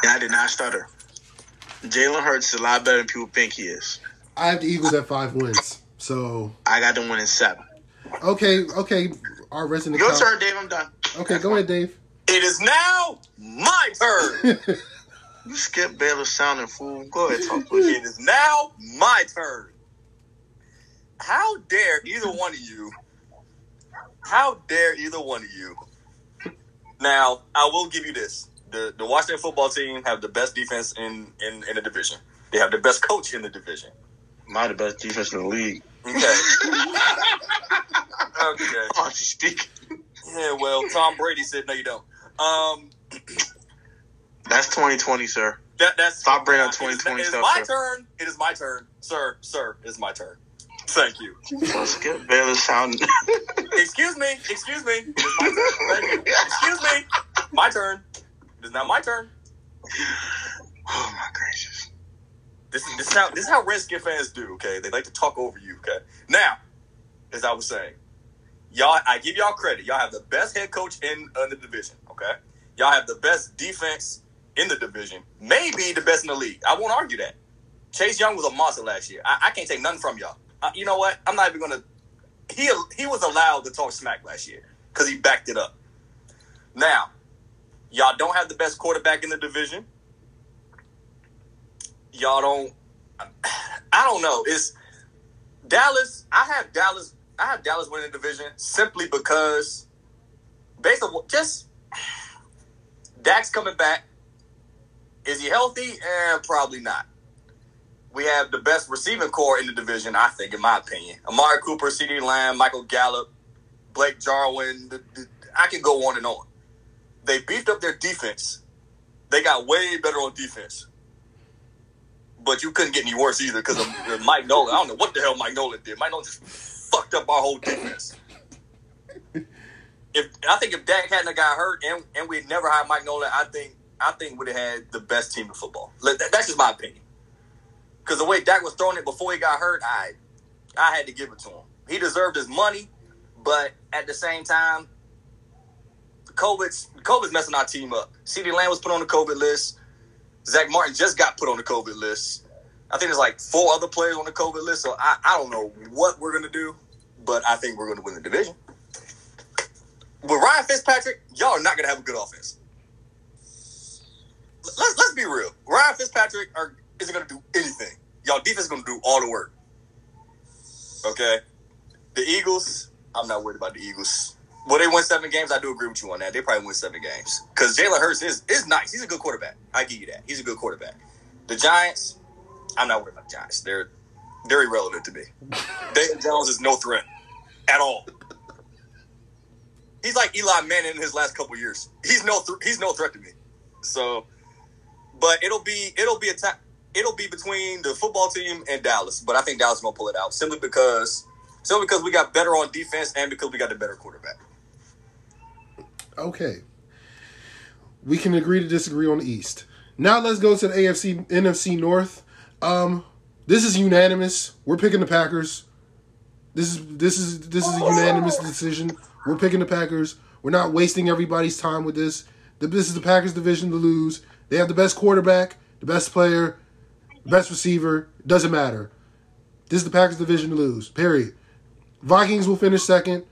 And I did not stutter. Jalen Hurts is a lot better than people think he is. I have the Eagles at five wins. So I got them winning seven. okay, okay. Our resident. Your Cow- turn, Dave. I'm done. Okay, go ahead, Dave. It is now my turn. *laughs* You skip Baylor sounding fool. Go ahead, talk to me. it is now my turn. How dare either one of you? How dare either one of you? Now, I will give you this: the the Washington football team have the best defense in in, in the division. They have the best coach in the division. My the best defense in the league. Okay. *laughs* okay. Honestly speaking. Yeah. Well, Tom Brady said no, you don't. Um. That's 2020, sir. That, that's Stop bringing up it is- 2020 It is stuff, my sir. turn. It is my turn, sir. Sir, it is my turn. Thank you. Skip Baylor sounding. Excuse me. Excuse me. It is my turn. Thank you. Excuse me. My turn. It is now my turn. oh my gracious. This is this is how this is how Redskin fans do. Okay, they like to talk over you. Okay, now, as I was saying, y'all, I give y'all credit. Y'all have the best head coach in uh, the division. Okay, y'all have the best defense in the division, maybe the best in the league. I won't argue that. Chase Young was a monster last year. I, I can't take nothing from y'all. You know what? I'm not even gonna. He he was allowed to talk smack last year because he backed it up. Now, y'all don't have the best quarterback in the division. Y'all don't. I don't know. It's Dallas. I have Dallas. I have Dallas winning the division simply because, based on just Dak's coming back. Is he healthy? Eh, probably not. We have the best receiving corps in the division, I think, in my opinion. Amari Cooper, CeeDee Lamb, Michael Gallup, Blake Jarwin. The, the, I can go on and on. They beefed up their defense. They got way better on defense. But you couldn't get any worse either because of *laughs* uh, Mike Nolan. I don't know what the hell Mike Nolan did. Mike Nolan just fucked up our whole defense. If I think if Dak hadn't got hurt and and we never hired Mike Nolan, I think I think would have had the best team in football. That's just my opinion. Because the way Dak was throwing it before he got hurt, I I had to give it to him. He deserved his money, but at the same time, COVID's COVID's messing our team up. CeeDee Lamb was put on the COVID list. Zack Martin just got put on the COVID list. I think there's like four other players on the COVID list. So I, I don't know what we're gonna do, but I think we're gonna win the division. With Ryan Fitzpatrick, y'all are not gonna have a good offense. Let's let's be real. Ryan Fitzpatrick are, isn't gonna do anything. Y'all defense is gonna do all the work. Okay, the Eagles. I'm not worried about the Eagles. Will they win seven games? I do agree with you on that. They probably win seven games because Jalen Hurts is is nice. He's a good quarterback. I give you that. He's a good quarterback. The Giants. I'm not worried about the Giants. They're they're irrelevant to me. Daniel Jones is no threat at all. He's like Eli Manning in his last couple years. He's no th- he's no threat to me. So, but it'll be it'll be a time it'll be between the football team and Dallas. But I think Dallas is gonna pull it out simply because simply because we got better on defense and because we got the better quarterback. Okay. We can agree to disagree on the East. Now let's go to the AFC NFC North. Um, this is unanimous. We're picking the Packers. This is this is this is a unanimous decision. We're picking the Packers. We're not wasting everybody's time with this. This is the Packers division to lose. They have the best quarterback, the best player, the best receiver. Doesn't matter. This is the Packers division to lose. Period. Vikings will finish second.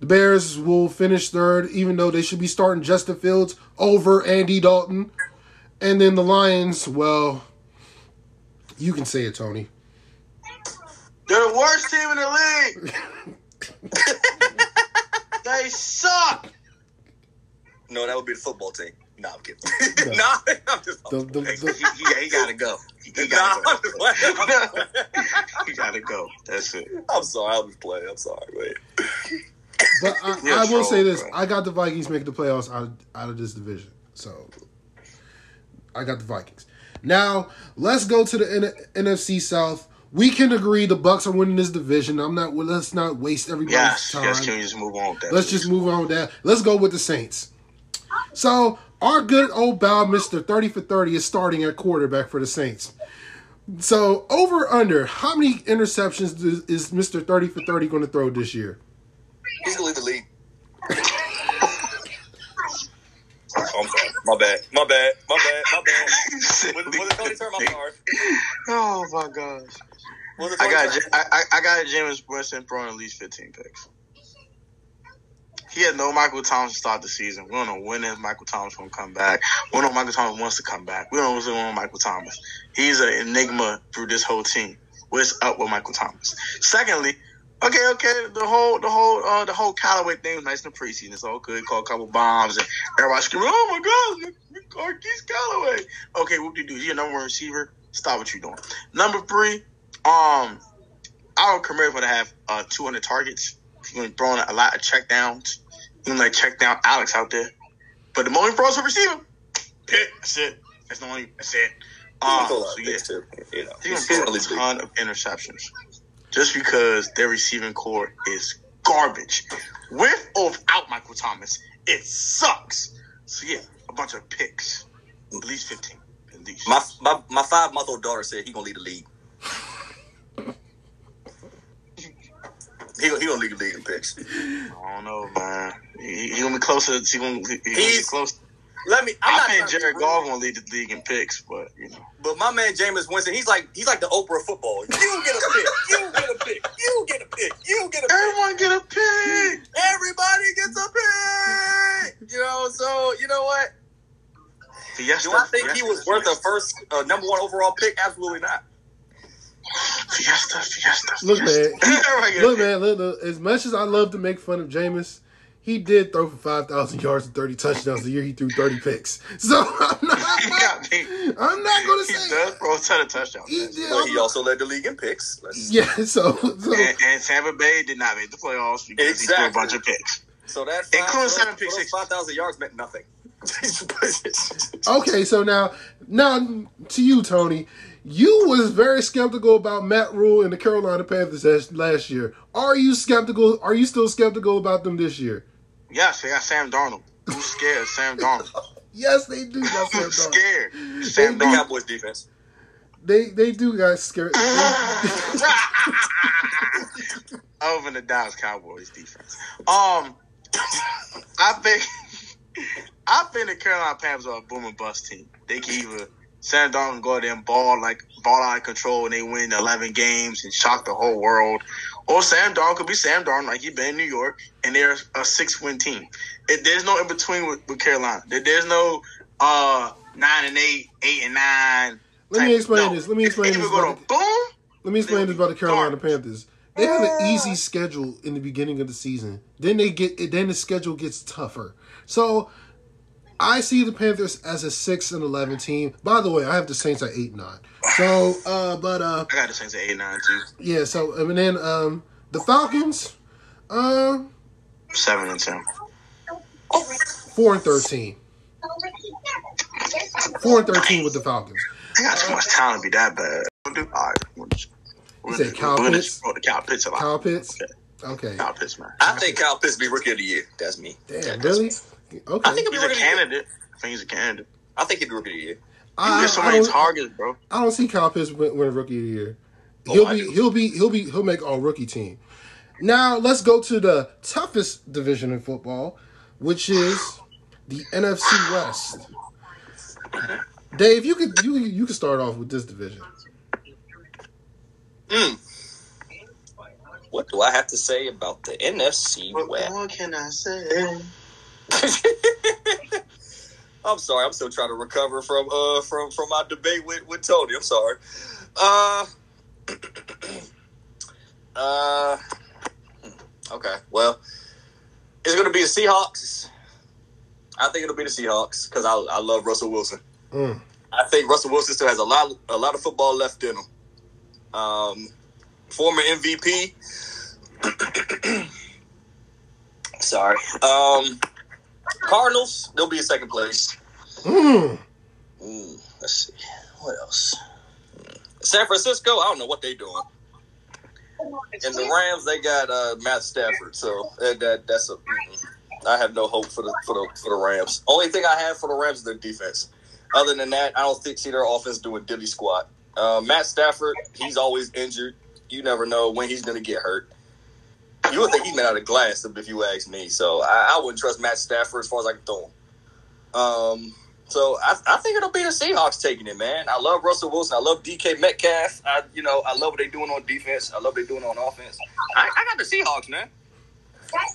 The Bears will finish third, even though they should be starting Justin Fields over Andy Dalton. And then the Lions, well, you can say it, Tony. They're the worst team in the league. *laughs* No, that would be the football team. No, I'm kidding. *laughs* No, *laughs* nah, I'm just. The, the, the, *laughs* yeah, he gotta go. He, he gotta nah, go. he gotta go. That's it. I'm sorry. I was playing. I'm sorry. Wait. But I, I will say this: bro. I got the Vikings making the playoffs out of, out of this division. So I got the Vikings. Now let's go to the N- NFC South. We can agree the Bucs are winning this division. I'm not. Let's not waste everybody's yes, time. Yes, can we just move on with that? Let's please? just move on with that. Let's go with the Saints. So our good old bow, Mister Thirty for Thirty, is starting at quarterback for the Saints. So over under, how many interceptions is Mister Thirty for Thirty going to throw this year? He's gonna lead the league. Oh, I'm sorry. My bad. My bad. My bad. My bad. Was, was it Tony term? I'm sorry. Oh my gosh. I got I, I, I got Jameis Winston throwing at least 15 picks. He had no Michael Thomas to start the season. We don't know when is Michael Thomas going to come back. We don't know Michael Thomas wants to come back. We don't know Michael Thomas. He's an enigma through this whole team. What's up with Michael Thomas? Secondly, Okay, okay. The whole, the whole, uh, the whole Callaway thing was nice in the preseason. It's all good. Call a couple bombs and everybody screaming, "Oh my God, Marquise Callaway!" Okay, what do you do? You're number one receiver. Stop what you're doing. Number three, um, our career going to have uh 200 targets. He's to throwing a lot of check He's like check down Alex out there. But the moment he throws a receiver, pick. That's it. That's the only. That's it. Um, so yeah, too, you know, he's to throw a ton of interceptions just because their receiving corps is garbage. With or without Michael Thomas, it sucks. So yeah, a bunch of picks. At least 15. At least. My my, my five month old daughter said he gonna lead the league. He, he gonna lead the league in picks. I don't know, man. He, he gonna be closer. He gonna, he gonna be He's- close. Let me. I'm I not think trying to be Jared Goff gonna lead the league in picks, but you know. but my man Jameis Winston, he's like he's like the Oprah of football. You get a pick. You get a pick. You get a pick. You get a pick. Everyone get a pick. Everybody gets a pick. You know, so you know what? Fiesta, Do I think he Fiesta, was worth a first uh, number one overall pick? Absolutely not. Fiesta, Fiesta. Look, man. Fiesta. Everyone get a Look, man. Look, look, as much as I love to make fun of Jameis, he did throw for five thousand yards and thirty touchdowns the year he threw thirty picks. *laughs* So I'm not. *laughs* He got me. I'm not going to say. He say. does throw a ton of touchdowns. He did. But he also led the league in picks. Let's- Yeah. *laughs* So. so And, and Tampa Bay did not make the playoffs because he threw a bunch of picks. So that Including five, seven so pick those five thousand yards meant nothing. Okay, so now, now to you, Tony. You was very skeptical about Matt Rhule and the Carolina Panthers last year. Are you skeptical? Are you still skeptical about them this year? Yes, they got Sam Darnold. Who's scared? Sam *laughs* Darnold. Yes, they do. Got Sam scared? Sam the Darnold. Cowboys defense. They they do got scared. *laughs* *laughs* Over the Dallas Cowboys defense. Um, I think I think the Carolina Panthers are a boom and bust team. They can either Sam Darnold can go out there and ball like ball out of control and they win eleven games and shock the whole world, or Sam Darnold could be Sam Darnold like he been in New York and they're a six win team. It, there's no in between with, with Carolina. There, there's no uh nine and eight, eight and nine. Let me explain no. this. Let me explain this. About the, boom. let me explain this about the Carolina Garbage. Panthers. They have an easy schedule in the beginning of the season. Then they get then the schedule gets tougher. So I see the Panthers as a six and eleven team. By the way, I have the Saints at eight and nine. So, uh, but uh, I got the Saints at eight nine too. yeah. So and then um, the Falcons, uh, Seven and ten. four and thirteen. Four and thirteen with the Falcons. They got too much talent to be that bad. We'll do- All right. We'll just- You we'll said just- Kyle Pitts? just Kyle Pitts a lot. Kyle Pitts. Okay. Okay. Kyle Pitts, man. I think Kyle Pitts be rookie of the year. That's me. Damn. That- Really? that's- Okay. I think He's a rookie of the year. candidate. I think he's a candidate. I think he'll be rookie of the year. He I, gets so many don't, targets, bro. I don't see Kyle Pitts win, win rookie of the year. Oh, He'll I be he'll be he'll be he'll make all rookie team. Now let's go to the toughest division in football, which is the NFC West. Dave, you could you you could start off with this division. Mm. What do I have to say about the NFC What West? more can I say? *laughs* I'm sorry. I'm still trying to recover from uh from from my debate with with Tony. I'm sorry. Uh. *clears throat* uh. Okay. Well, it's gonna be the Seahawks. I think it'll be the Seahawks because I I love Russell Wilson. Mm. I think Russell Wilson still has a lot a lot of football left in him. Um, former MVP. *clears throat* Sorry. Um, Cardinals. They'll be in second place. Mm. Ooh, let's see. What else? San Francisco. I don't know what they're doing. And the Rams, they got uh, Matt Stafford. So that, that that's a. I have no hope for the for the for the Rams. Only thing I have for the Rams is their defense. Other than that, I don't think see their offense doing dilly squat. Uh, Matt Stafford, he's always injured. You never know when he's going to get hurt. You would think he's made out of glass if you ask me. So I, I wouldn't trust Matt Stafford as far as I can throw him. Um, so I, I think it'll be the Seahawks taking it, man. I love Russell Wilson. I love DK Metcalf. I, you know, I love what they're doing on defense. I love what they're doing on offense. I, I got the Seahawks, man.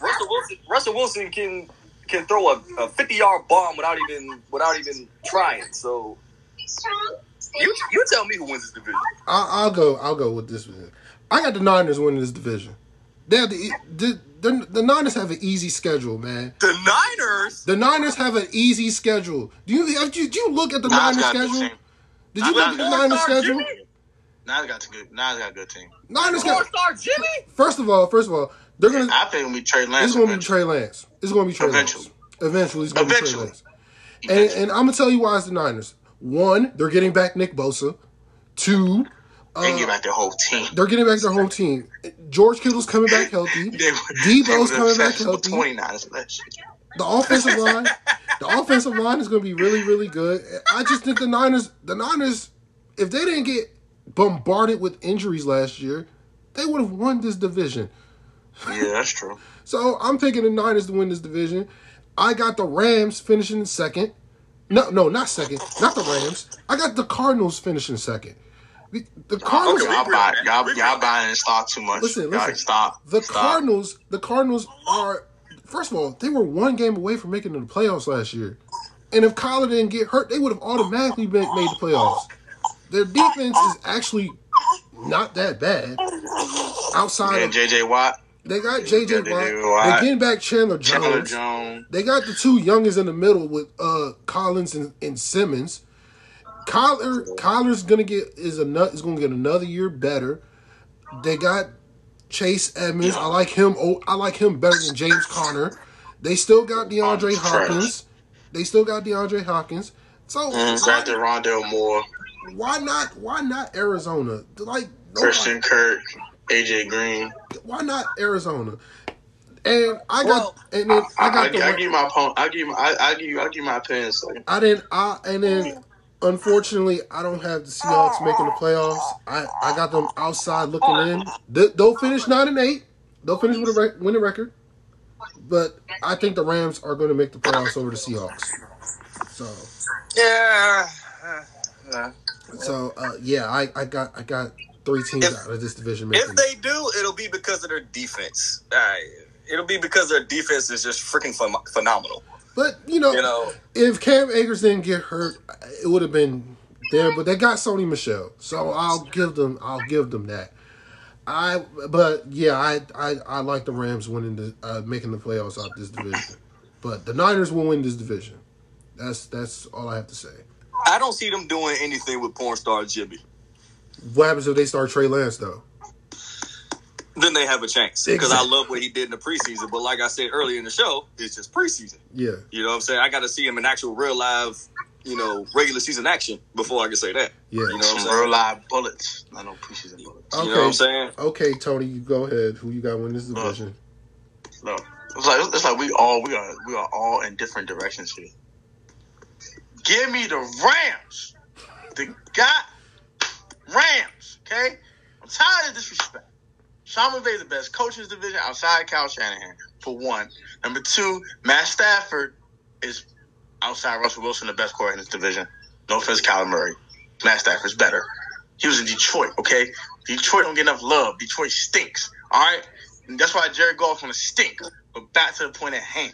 Russell Wilson, Russell Wilson can can throw a, a fifty yard bomb without even without even trying. So you you tell me who wins this division. I, I'll go. I'll go with this one. I got the Niners winning this division. They the, the the the Niners have an easy schedule, man. The Niners. The Niners have an easy schedule. Do you have you, do you look at the Nas Niners got a good schedule? Did you Nas look at the Niners schedule? Jimmy? Nas got a good. Nas got a good team. Niners Four got star Jimmy. first of all, first of all, they're gonna I think it'll be Trey Lance. it's gonna be eventually. Trey Lance. It's gonna be Trey Eventually. Lance. Eventually, it's gonna be Trey Eventually. Lance. And, and I'm gonna tell you why it's the Niners. One, they're getting back Nick Bosa. Two, They uh, get back their whole team. they're getting back their whole *laughs* team. George Kittle's coming back healthy. They were- Deebo's they coming back *laughs* healthy. 29 last. The offensive line, The offensive line is going to be really, really good. I just think the Niners, the Niners, if they didn't get bombarded with injuries last year, they would have won this division. Yeah, that's true. *laughs* So I'm picking the Niners to win this division. I got the Rams finishing second. No, no, not second. Not the Rams. I got the Cardinals finishing second. The, the Cardinals. Okay, y'all, buy, y'all, y'all buying in stock too much. Listen, Y'all listen. Stop. The stop. Cardinals, the Cardinals are first of all, they were one game away from making the playoffs last year. And if Kyler didn't get hurt, they would have automatically been made the playoffs. Their defense is actually not that bad. Outside And of JJ Watt, they got JJ Watt, they getting back Chandler Chandler Jones. Jones. They got the two youngest in the middle with uh Collins and, and Simmons. Kyler Kyler's gonna get is a nut is gonna get another year better. They got Chase Edmonds. I like him. Oh, I like him better than James Conner. They still got DeAndre Hopkins. They still got DeAndre Hopkins. So Mm, Drafted Rondale Moore, why not? Why not Arizona? Like nobody- Christian Kirk, AJ Green. Why not Arizona? And I got Well, and then I I, got I, the I give you my opponent. I give you. I, I give you. I give my opinion. So. I didn't. I and then unfortunately I don't have the Seahawks making the playoffs. I I got them outside looking in. They, they'll finish nine and eight. They'll finish with a rec- win a record. But I think the Rams are going to make the playoffs over the Seahawks. So Yeah. uh, so uh, yeah, I, I got I got three teams If- out of this division. If they do, it'll be because of their defense. Uh, it'll be because their defense is just freaking phen- phenomenal. But you know, You know, if Cam Akers didn't get hurt, it would have been there. But they got Sony Michel, so I'll give them. I'll give them that. I but yeah, I I, I like the Rams winning the uh, making the playoffs out this division, but the Niners will win this division. That's that's all I have to say. I don't see them doing anything with porn star Jimmy. What happens if they start Trey Lance though? Then they have a chance because I love what he did in the preseason. But like I said earlier in the show, it's just preseason. Yeah, You know what I'm saying? I got to see him in actual real live, you know, regular season action before I can say that. yeah. You know what I'm Some saying? real live bullets. Not no preseason bullets. Okay. You know what I'm saying? Okay, Tony, you go ahead. Who you got win this uh, division? No, it's like it's like we all we are we are all in different directions here. Give me the Rams, the got Rams. Okay, I'm tired of disrespect. Sean McVay is the best coach in this division outside Kyle Shanahan. For one, number two, Matt Stafford is outside Russell Wilson the best quarterback in this division. No offense, Kyler Murray. Matt Stafford's better. He was in Detroit, okay? Detroit don't get enough love. Detroit stinks. All right? And that's why Jared Goff's gonna stink. But back to the point at hand.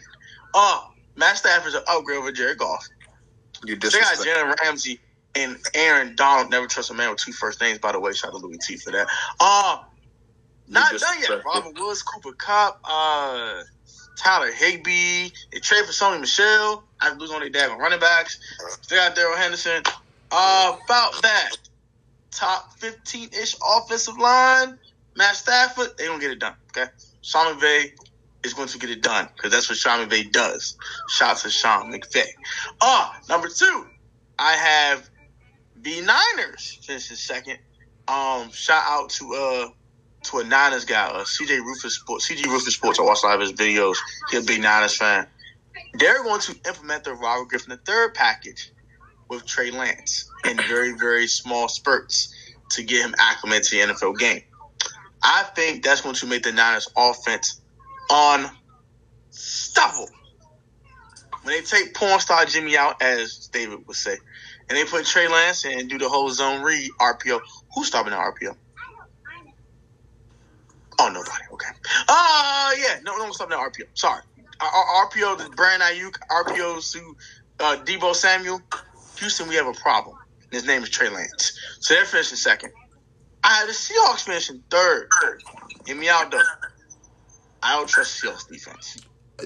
Uh, Matt Stafford's an upgrade over Jared Goff. You They got disrespect. Jalen Ramsey and Aaron Donald. Never trust a man with two first names, by the way. Shout out to Louis T for that. Uh, not done yet. Robert Woods, Cooper Kupp, uh, Tyler Higbee. They trade for Sony Michel. I lose on their running backs. They got Darrell Henderson. Uh, about that. Top 15 ish offensive line. Matt Stafford, they don't get it done. Okay. Sean McVay is going to get it done because that's what Sean McVay does. Shout to Sean McVay. Uh, number two, I have the Niners finishing second. Um, shout out to uh to a Niners guy, uh, CJ Rufus Sports. CJ Rufus Sports. I watch a lot of his videos. He's a big Niners fan. They're going to implement the Robert Griffin III package with Trey Lance in very, very small spurts to get him acclimated to the NFL game. I think that's going to make the Niners offense unstoppable. When they take porn star Jimmy out, as David would say, and they put Trey Lance in and do the whole zone read RPO, who's stopping the RPO? Oh, nobody. Okay. Uh, yeah. No, no stopping the RPO. Sorry. RPO to Brandon Aiyuk, RPOs to uh, Deebo Samuel. Houston, we have a problem. His name is Trey Lance. So they're finishing second. I have the Seahawks finishing third. Hear me out, though. I don't trust Seahawks defense.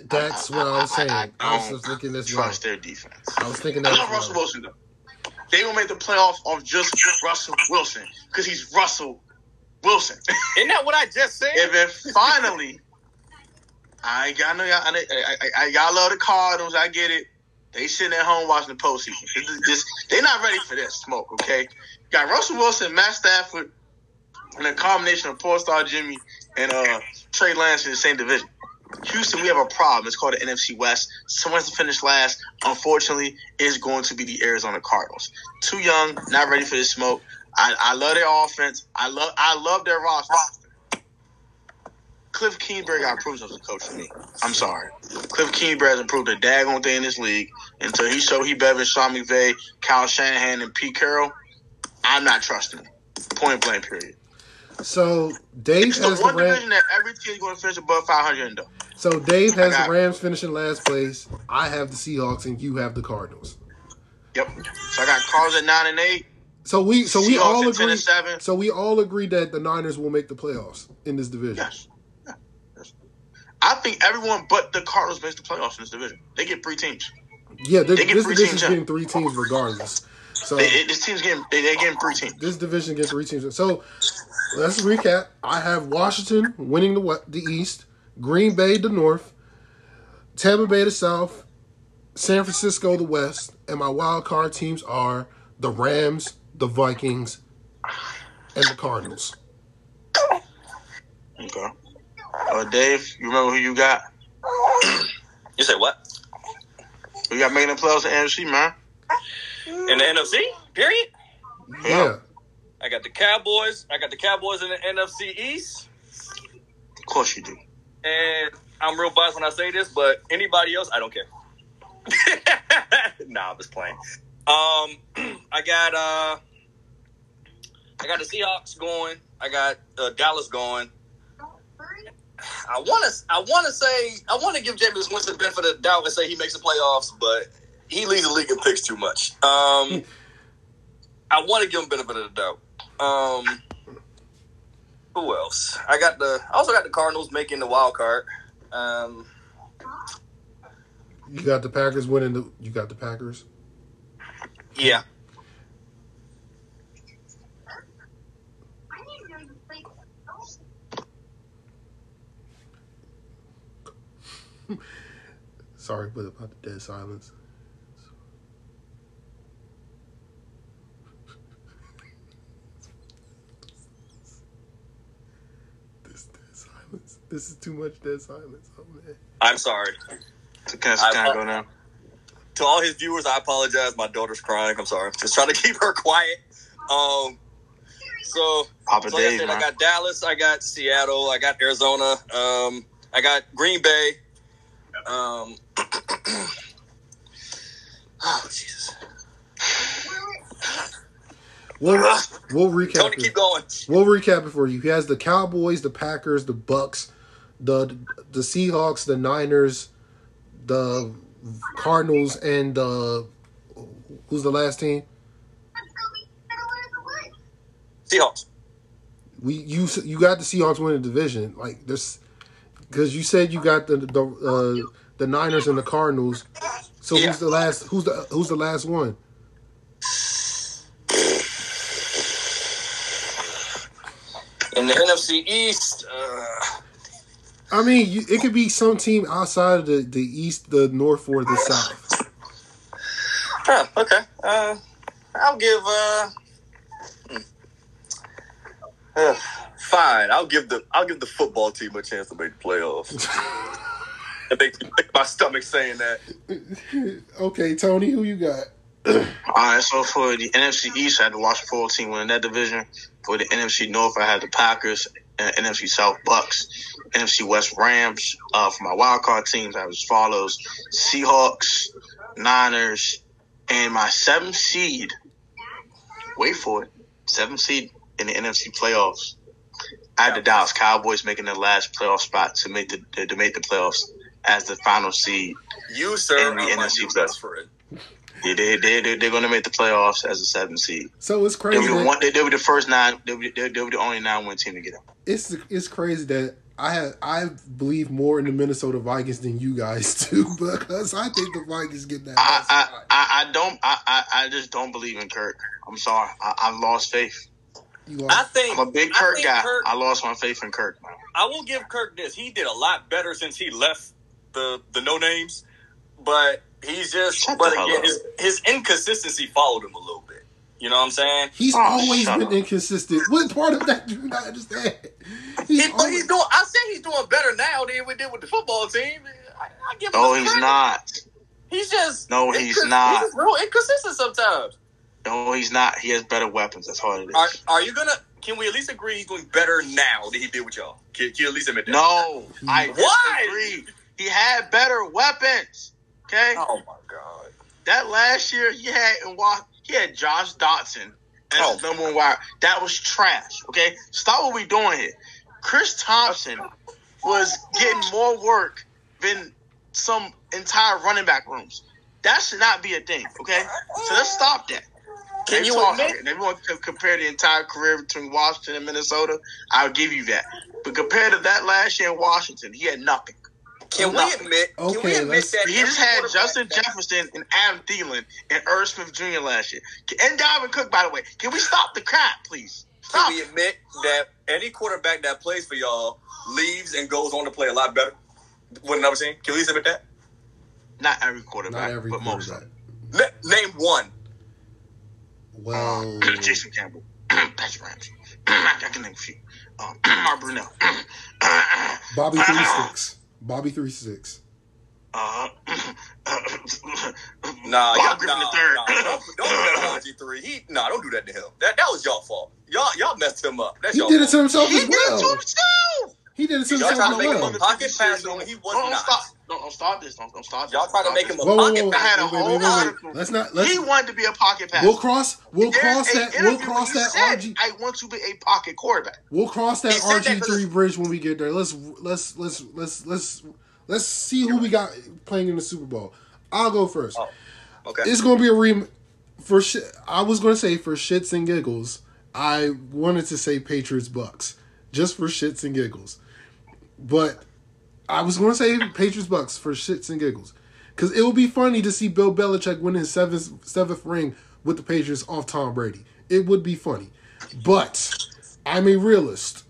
That's what I was saying. I, was don't just thinking this way. Trust their defense. I was thinking I that. love Russell. Wilson though. They will make the playoffs off just Russell Wilson because he's Russell Wilson. Isn't that what I just said? and then finally, I got know y'all. I, I, I, y'all love the Cardinals. I get it. They sitting at home watching the postseason. Just they're not ready for this smoke. Okay, got Russell Wilson, Matt Stafford, and a combination of Paul Star Jimmy and uh, Trey Lance in the same division. Houston, we have a problem. It's called the NFC West. Someone has to finish last. Unfortunately, is going to be the Arizona Cardinals. Too young, not ready for this smoke. I, I love their offense. I love I love their roster. Cliff Kingsbury got approved as a coach to me. I'm sorry. Cliff Kingsbury has improved a daggone thing in this league until he showed he better than Sean McVay, Kyle Shanahan, and Pete Carroll. I'm not trusting him. Point blank, period. So Dave It's has the one division Rams. that every team's going to finish above 500 in, though. So Dave has the Rams finishing last place. I have the Seahawks, and you have the Cardinals. Yep. So I got Cardinals at 9 and 8. So we so we all agree. 7. So we all agree that the Niners will make the playoffs in this division. Yes. Yes. I think everyone but the Cardinals makes the playoffs in this division. They get three teams. Yeah, this, They get this three teams, getting three teams regardless. So They, it- this team's getting they, they're getting three teams. this division gets three teams. So let's recap. I have Washington winning the the East, Green Bay the North, Tampa Bay the South, San Francisco the West, and my wild card teams are the Rams, the Vikings, and the Cardinals. Okay. Uh, Dave, you remember who you got? *clears throat* You say what? We got making the playoffs in NFC, man? In the NFC? Period. Yeah. I got the Cowboys. I got the Cowboys in the NFC East. Of course you do. And I'm real biased when I say this, but anybody else, I don't care. *laughs* nah, I'm just playing. Um, *clears throat* I got uh, I got the Seahawks going. I got uh, Dallas going. I want to, I want to say, I want to give Jameis Winston benefit of the doubt and say he makes the playoffs, but he leads the league in picks too much. Um, I want to give him benefit of the doubt. Um, who else? I got the, I also got the Cardinals making the wild card. Um, You got the Packers winning the. You got the Packers. yeah, *laughs* Sorry, but about the dead silence. *laughs* This dead silence. This is too much dead silence. Oh man. I'm sorry. So can I- I kind of go now? to all his viewers, I apologize. My daughter's crying. I'm sorry. Just trying to *laughs* keep her quiet. Um, so, Papa so like I Dave, said, I got Dallas, I got Seattle, I got Arizona, um, I got Green Bay. Um, *clears throat* oh Jesus! We'll we'll recap. Tony, it. keep going. We'll recap it for you. He has the Cowboys, the Packers, the Bucs, the the Seahawks, the Niners, the Cardinals, and uh, who's the last team? Seahawks. We you you got the Seahawks winning the division. Like this, because you said you got the the uh, the Niners and the Cardinals. So Yeah. who's the last? Who's the who's the last one? In the NFC East, uh, I mean, you, it could be some team outside of the, the East, the North, or the South. huh, okay. Uh, I'll give. Uh, hmm. Uh, fine. I'll give the I'll give the football team a chance to make the playoffs. *laughs* it makes my stomach saying that. Okay, Tony, who you got? All right, so for the NFC East, I had the Washington football team winning that division. For the NFC North, I had the Packers, and NFC South Bucs, NFC West Rams. Uh, for my wild card teams, I have as follows: Seahawks, Niners, and my seventh seed. Wait for it, seventh seed in the NFC playoffs. I had the Dallas Cowboys making the last playoff spot to make the to make the playoffs as the final seed. You sir And the are my NFC new West. best friend. They they they they're going to make the playoffs as a seven seed. So it's They'll crazy. be That, one. They'll be the first nine. They'll be, they'll, they'll be the only nine win team to get them. it's it's crazy that I have I believe more in the Minnesota Vikings than you guys *laughs* do because I think the Vikings get that. I I. I, I don't. I, I I just don't believe in Kirk. I'm sorry. I, I've lost faith. You I think I'm a big Kirk think guy. Kirk- I lost my faith in Kirk. Man. I will give Kirk this. He did a lot better since he left the the no names, but he's just. Shut but again, his his inconsistency followed him a little bit. You know what I'm saying? He's Oh, always been up. inconsistent. What part of that do you not understand? He's He, always- he's doing. I said he's doing better now than we did with the football team. I, I give him No, he's credit. not. He's just No, he's not. He's just real inconsistent sometimes. No, he's not. He has better weapons. That's all it is. Are, are you gonna? Can we at least agree he's doing better now than he did with y'all? Can, can you at least admit that? No, I Why? disagree. He had better weapons. Okay, Oh my god. that last year he had and wa- he had Josh Doctson as Oh. number one wide. That was trash. Okay, stop what we doing here. Chris Thompson was getting more work than some entire running back rooms. That should not be a thing. Okay, so let's stop that. Can They you talk admit? here, and everyone can compare the entire career between Washington and Minnesota. I'll give you that. But compared to that last year in Washington, he had nothing. Can we Nothing. admit? Can we Okay, admit let's- that He just had Justin that- Jefferson and Adam Thielen and Irv Smith Jr. last year. And Dalvin Cook, by the way. Can we stop the crap, please? Stop. Can we admit that any quarterback that plays for y'all leaves and goes on to play a lot better? With another team? Can we admit that? Not every quarterback, not every but most of quarterback. Na- name one. *clears throat* Well, them. Jason Campbell. *clears throat* That's Ramsey. *clears throat* I can name a few. Um, Mark Brunell. Bobby three six. Bobby three six. Uh, Nah, Bob y'all, Griffin nah, the third. nah, don't, don't do that to RG three. He nah, don't do that to him. That that was y'all fault. Y'all y'all messed him up. That's He y'all did it to fault. himself He as did it to well. Himself. He did it to Y'all himself trying to make him a pocket passer when he was Don't, don't not. stop. Don't, don't stop this. Don't, don't stop this. Y'all trying to make him a Whoa, whoa, pocket whoa, had passer. a wait, wait, whole wait, wait, wait. Let's not. Let's. He wanted to be a pocket passer. We'll cross. We'll There's cross that. We'll cross that you said, RG. I want to be a pocket quarterback. We'll cross that He said that RG 'cause three bridge when we get there. Let's let's let's let's let's let's see who we got playing in the Super Bowl. I'll go first. Oh, okay. It's gonna be a rem for shit. I was gonna say for shits and giggles. I wanted to say Patriots Bucs just for shits and giggles, but I was gonna say Patriots Bucs for shits and giggles because it would be funny to see Bill Belichick win his seventh seventh ring with the Patriots off Tom Brady. It would be funny, but I'm a realist,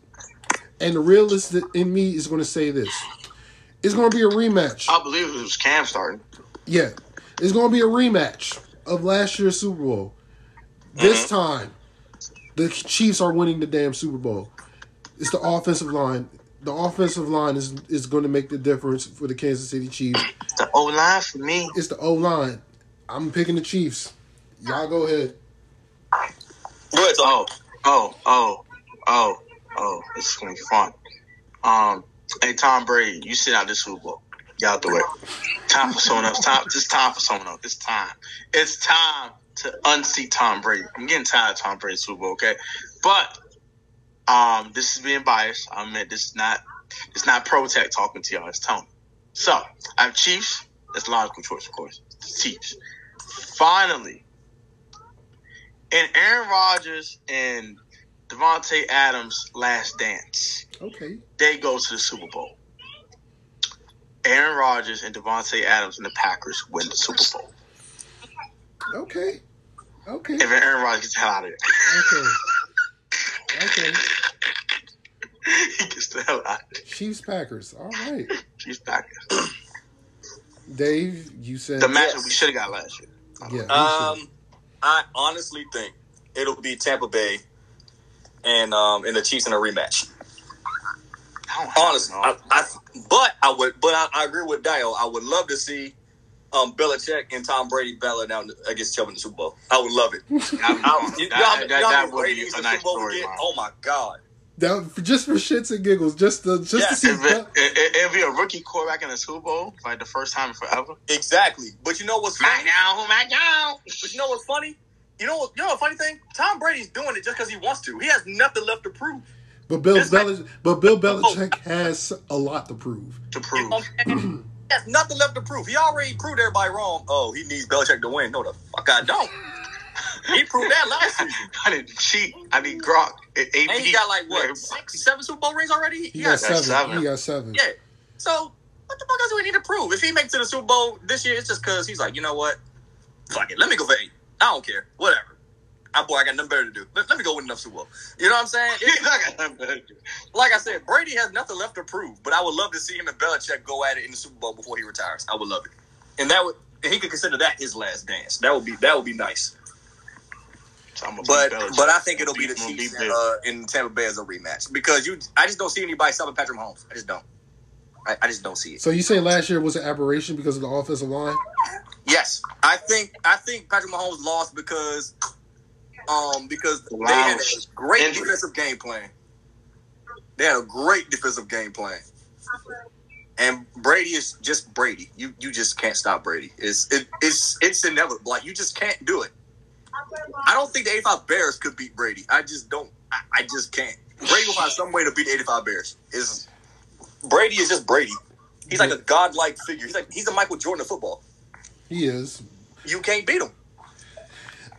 and the realist in me is gonna say this: it's gonna be a rematch. I believe it was Cam starting. Yeah, it's going to be a rematch of last year's Super Bowl. This mm-hmm. time, the Chiefs are winning the damn Super Bowl. It's the offensive line. The offensive line is is going to make the difference for the Kansas City Chiefs. The O line for me. It's the O line. I'm picking the Chiefs. Y'all go ahead. Go ahead, Oh, oh, oh, oh, oh. This is gonna be fun. Um, hey Tom Brady, you sit out this Super Bowl. Get out the way. Time for someone else. Time. It's time for someone else. It's time. It's time to unseat Tom Brady. I'm getting tired of Tom Brady Super Bowl. Okay, but um, this is being biased. I mean, this is not. It's not Pro Tech talking to y'all. It's Tony. So I have Chiefs. That's a logical choice, of course. Chiefs. Finally, in Aaron Rodgers and Davante Adams' last dance, Okay. they go to the Super Bowl. Aaron Rodgers and Davante Adams and the Packers win the Super Bowl. Okay. Okay. If Aaron Rodgers gets the hell out of there, Okay. Okay. he gets the hell out of there. Chiefs Packers. All right. Chiefs Packers. Dave, you said The matchup Yes. we should have got last year. yeah. Um, I honestly think it'll be Tampa Bay and um and the Chiefs in a rematch. I Honestly. I, I, but I would, but I, I agree with Dio. I would love to see um Belichick and Tom Brady battle down against Chubb in the Super Bowl. I would love it. *laughs* That'd be I, fun. you, That- know how that- many- you know how that many would be ratings a nice Super Bowl would get? storyline. Oh my god! that, just for shits and giggles, just to just Yeah, to see. If it, it, it'd be a rookie quarterback in the Super Bowl, like the first time in forever. Exactly. But you know what's My funny? now, who my now? But you know what's funny? You know what? You know what funny thing? Tom Brady's doing it just because he wants to. He has nothing left to prove. But Bill This man- but Bill *laughs* Belichick has a lot to prove. To You prove. *clears throat* know what I'm saying? he has nothing left to prove. He already proved everybody wrong. Oh, he needs Belichick to win. No, the fuck I don't. he proved that last *laughs* season. I need cheat. I need Gronk. AP. And he got like what six, seven Super Bowl rings already. He got seven. seven. He got seven. Yeah. So what the fuck else do we need to prove? If he makes it to the Super Bowl this year, it's just because he's like, you know what? Fuck it. Let me go for eight. I don't care. Whatever. I boy, I got nothing better to do. Let, let me go win enough Super Bowl. You know what I'm saying? It- He's not gonna do. like I said, Brady has nothing left to prove, but I would love to see him and Belichick go at it in the Super Bowl before he retires. I would love it, and that would and he could consider that his last dance. That would be that would be nice. So I'm a But but I think it'll be the Chiefs beat in, uh, in Tampa Bay as a rematch because you. I just don't see anybody stopping Patrick Mahomes. I just don't. I, I just don't see it. So you say last year was an aberration because of the offensive line? Yes, I think I think Patrick Mahomes lost because um because The they had a great Injury. defensive game plan. They had a great defensive game plan. And Brady is just Brady. You you just can't stop Brady. It's it, it's it's inevitable. Like you just can't do it. I don't think the 85 Bears could beat Brady. I just don't. I, I just can't. Brady will find some way to beat the 85 Bears. Is Brady is just Brady. He's like a godlike figure. He's like he's a Michael Jordan of football. He is. You can't beat him.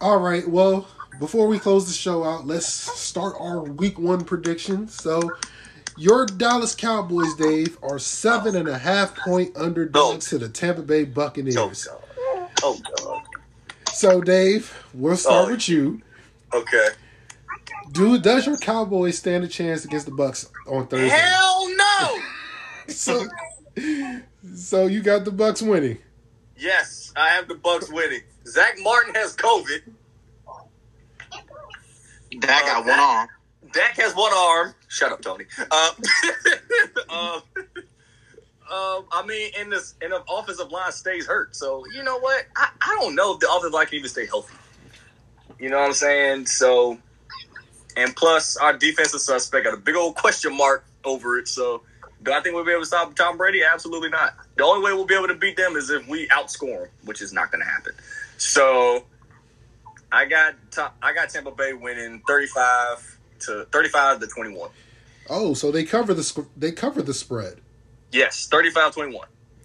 All right. Well, before we close the show out, let's start our week one predictions. So, your Dallas Cowboys, Dave, are seven and a half point underdogs to the Tampa Bay Buccaneers. Oh god. Oh god. So, Dave, we'll start Oh. with you. Okay. Do does your Cowboys stand a chance against the Bucs on Thursday? Hell no. *laughs* So, so you got the Bucs winning. yes, I have the Bucs winning. Zack Martin has COVID. Dak got one arm. Dak has one arm. Shut up, Tony. Uh, *laughs* um, I mean, in this and the offensive line stays hurt. So you know what? I, I don't know if the offensive line can even stay healthy. You know what I'm saying? So, and plus our defensive suspect got a big old question mark over it. So, do I think we'll be able to stop Tom Brady? Absolutely not. The only way we'll be able to beat them is if we outscore them, which is not going to happen. So, I got Ta- I got Tampa Bay winning 35 to 35 to 21. Oh, so they cover the they cover the spread. Yes, 35-21.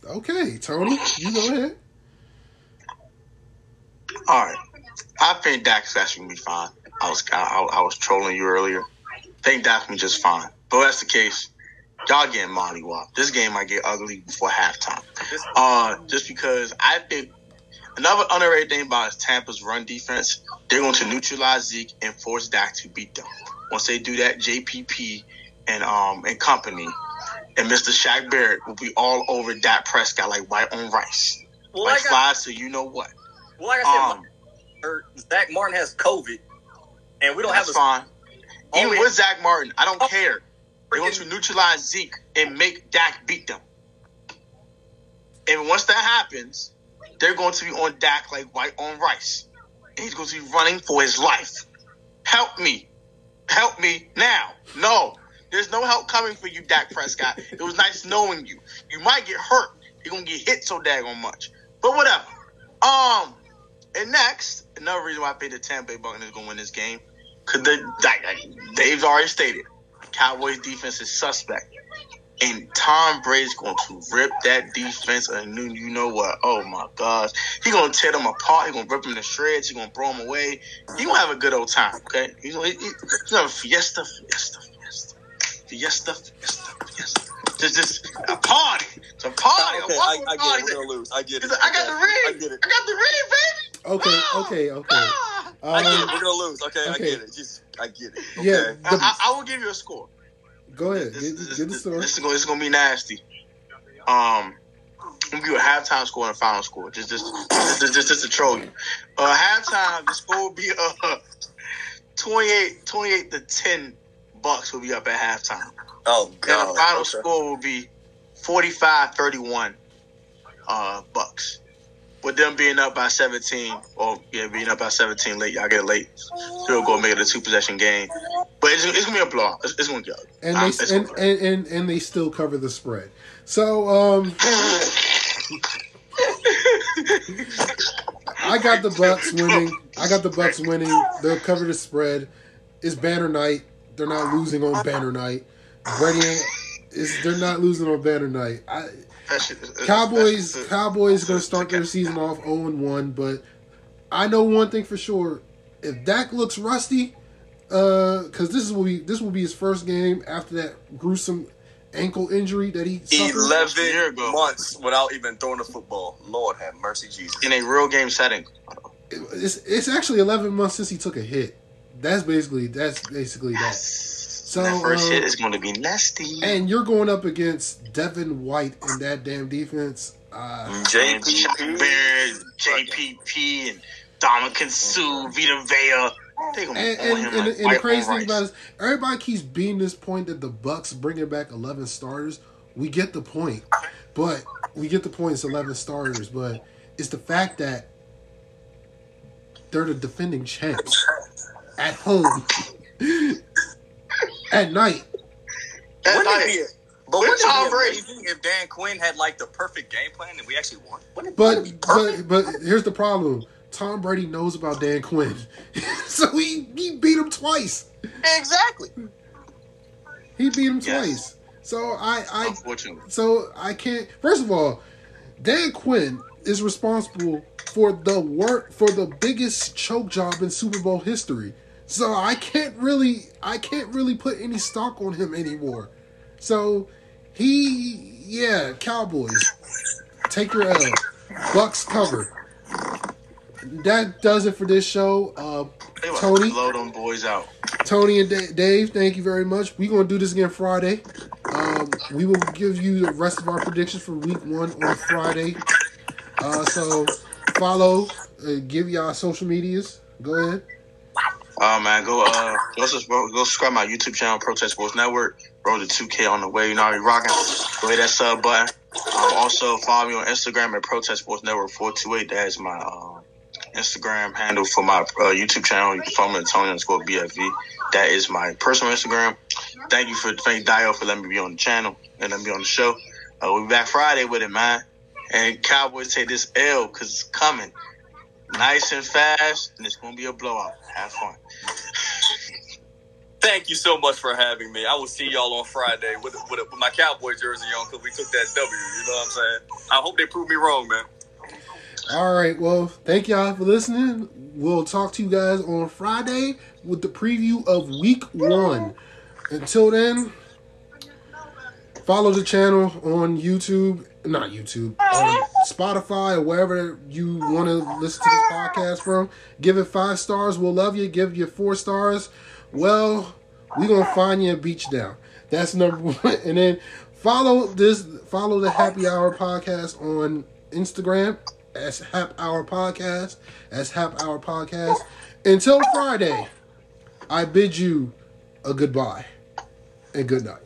Okay, Tony, you go ahead. All right. I think Dak's actually gonna be fine. I was I, I, I was trolling you earlier. I think Dak's gonna be just fine. But that's the case. Y'all getting Molly Wop. This game might get ugly before halftime. This- Uh, just because I think another underrated thing about Tampa's run defense. They're going to neutralize Zeke and force Dak to beat them. Once they do that, JPP and um and company and Mr. Shaq Barrett will be all over Dak Prescott like white on rice, Well, like like I, flies. So you know what? well, like I said, Um, or Zack Martin has COVID, and we don't that's have a fine. Even only- with Zack Martin, I don't Oh, care. They want to neutralize Zeke and make Dak beat them. And once that happens, they're going to be on Dak like white on rice. And he's going to be running for his life. Help me. Help me now. No. There's no help coming for you, Dak Prescott. It was nice knowing you. You might get hurt. You're going to get hit so daggone much. But whatever. Um, and next, another reason why I think the Tampa Bay Buccaneers going to win this game, because like, Dave's already stated, Cowboys defense is suspect. And Tom Brady's going to rip that defense a new, you know what? Oh my gosh. He's going to tear them apart. He's going to rip them to shreds. He's going to throw them away. He's going to have a good old time, okay? He's going to have a fiesta, fiesta, fiesta, fiesta, fiesta, fiesta. Just, just a party. It's a party. Okay, a I, welcome I party. get it. We're gonna lose. I get it. I got the ring. I get it. I got the ring, baby. Okay, Ah! okay, okay. Ah! I get it. Um, We're gonna lose. Okay, I get it. Just I get it. Okay. Yeah. I, I, I will give you a score. Go ahead. This, Get, this, get the story. this is going. This is going to be nasty. Um, I'm gonna give a halftime score and a final score. Just, just, just, just, just, just to troll you. Uh, halftime, the score will be uh 28, 28 to ten. Bucs will be up at halftime. Oh And god. the final Okay. score will be 45-31 uh, Bucs. With them being up by 17, or yeah, being up by 17 late, y'all get late. Still go make it a two possession game. But it's, it's gonna be a blowout. It's, it's gonna ugly. and Um, they and, and, and and they still cover the spread. So um, I got the Bucs winning. I got the Bucs winning. They'll cover the spread. It's banner night. They're not losing on banner night. Brady is they're not losing on banner night. I, That shit is- Cowboys that's- Cowboys gonna start their season off 0 1, but I know one thing for sure. If Dak looks rusty, uh, because this is will be this will be his first game after that gruesome ankle injury that he suffered. year Eleven ago. months without even throwing a football. Lord have mercy, Jesus. in a real game setting. It's it's actually 11 months since he took a hit. That's basically that's basically that. So that first um, hit is going to be nasty. And you're going up against Devin White in that damn defense. Uh, JPP. Bears, JPP, and Ndamukong Suh, Vita Vea. They And, and, and, like and the crazy on thing rice. about it is, everybody keeps beating this point that the Bucs bringing back eleven starters. We get the point, but we get the point. It's eleven starters, but it's the fact that they're the defending champs at home *laughs* at night. That Wouldn't night, it be, but wouldn't Tom it be Brady. if Dan Quinn had like the perfect game plan and we actually won? Wouldn't it, wouldn't it be But but but here's the problem. Tom Brady knows about Dan Quinn, *laughs* so he he beat him twice. exactly. He beat him Yes. twice. So I I unfortunately. so I can't. First of all, Dan Quinn is responsible for the work for the biggest choke job in Super Bowl history. So I can't really I can't really put any stock on him anymore. So he yeah, Cowboys take your L. Bucs cover. That does it for this show. Uh, Tony? to blow them boys out. Tony and Da- Dave, thank you very much. We're gonna do this again Friday. Um, we will give you the rest of our predictions for Week One on Friday. Uh, so follow, uh, give y'all social medias. Go ahead. Oh man, go uh go, sus- go subscribe to my YouTube channel, Protest Sports Network. Roll the 2K on the way. You know we rocking. Go hit that sub button. Um, also follow me on Instagram at Protest Sports Network 428. That is my uh, Instagram handle for my uh, YouTube channel. You can follow me at Tony underscore BFV. That is my personal Instagram. Thank you for thank Dio for letting me be on the channel and letting me be on the show. Uh, we'll be back Friday with it, man. And Cowboys take this L because it's coming. Nice and fast, and it's gonna be a blowout. Have fun. Thank you so much for having me. I will see y'all on Friday with with, with my Cowboy jersey on because we took that W. You know what I'm saying? I hope they prove me wrong, man. All right. Well, thank y'all for listening. We'll talk to you guys on Friday with the preview of Week One. Until then, follow the channel on YouTube, not YouTube, on Spotify or wherever you want to listen to this podcast from. Give it five stars. We'll love you. Give you four stars. Well, we're gonna find you a beach down. That's number *laughs* one. And then follow this. Follow the Happy Hour podcast on Instagram as Hap Hour Podcast. As Hap Hour Podcast. Until Friday, I bid you a goodbye and good night.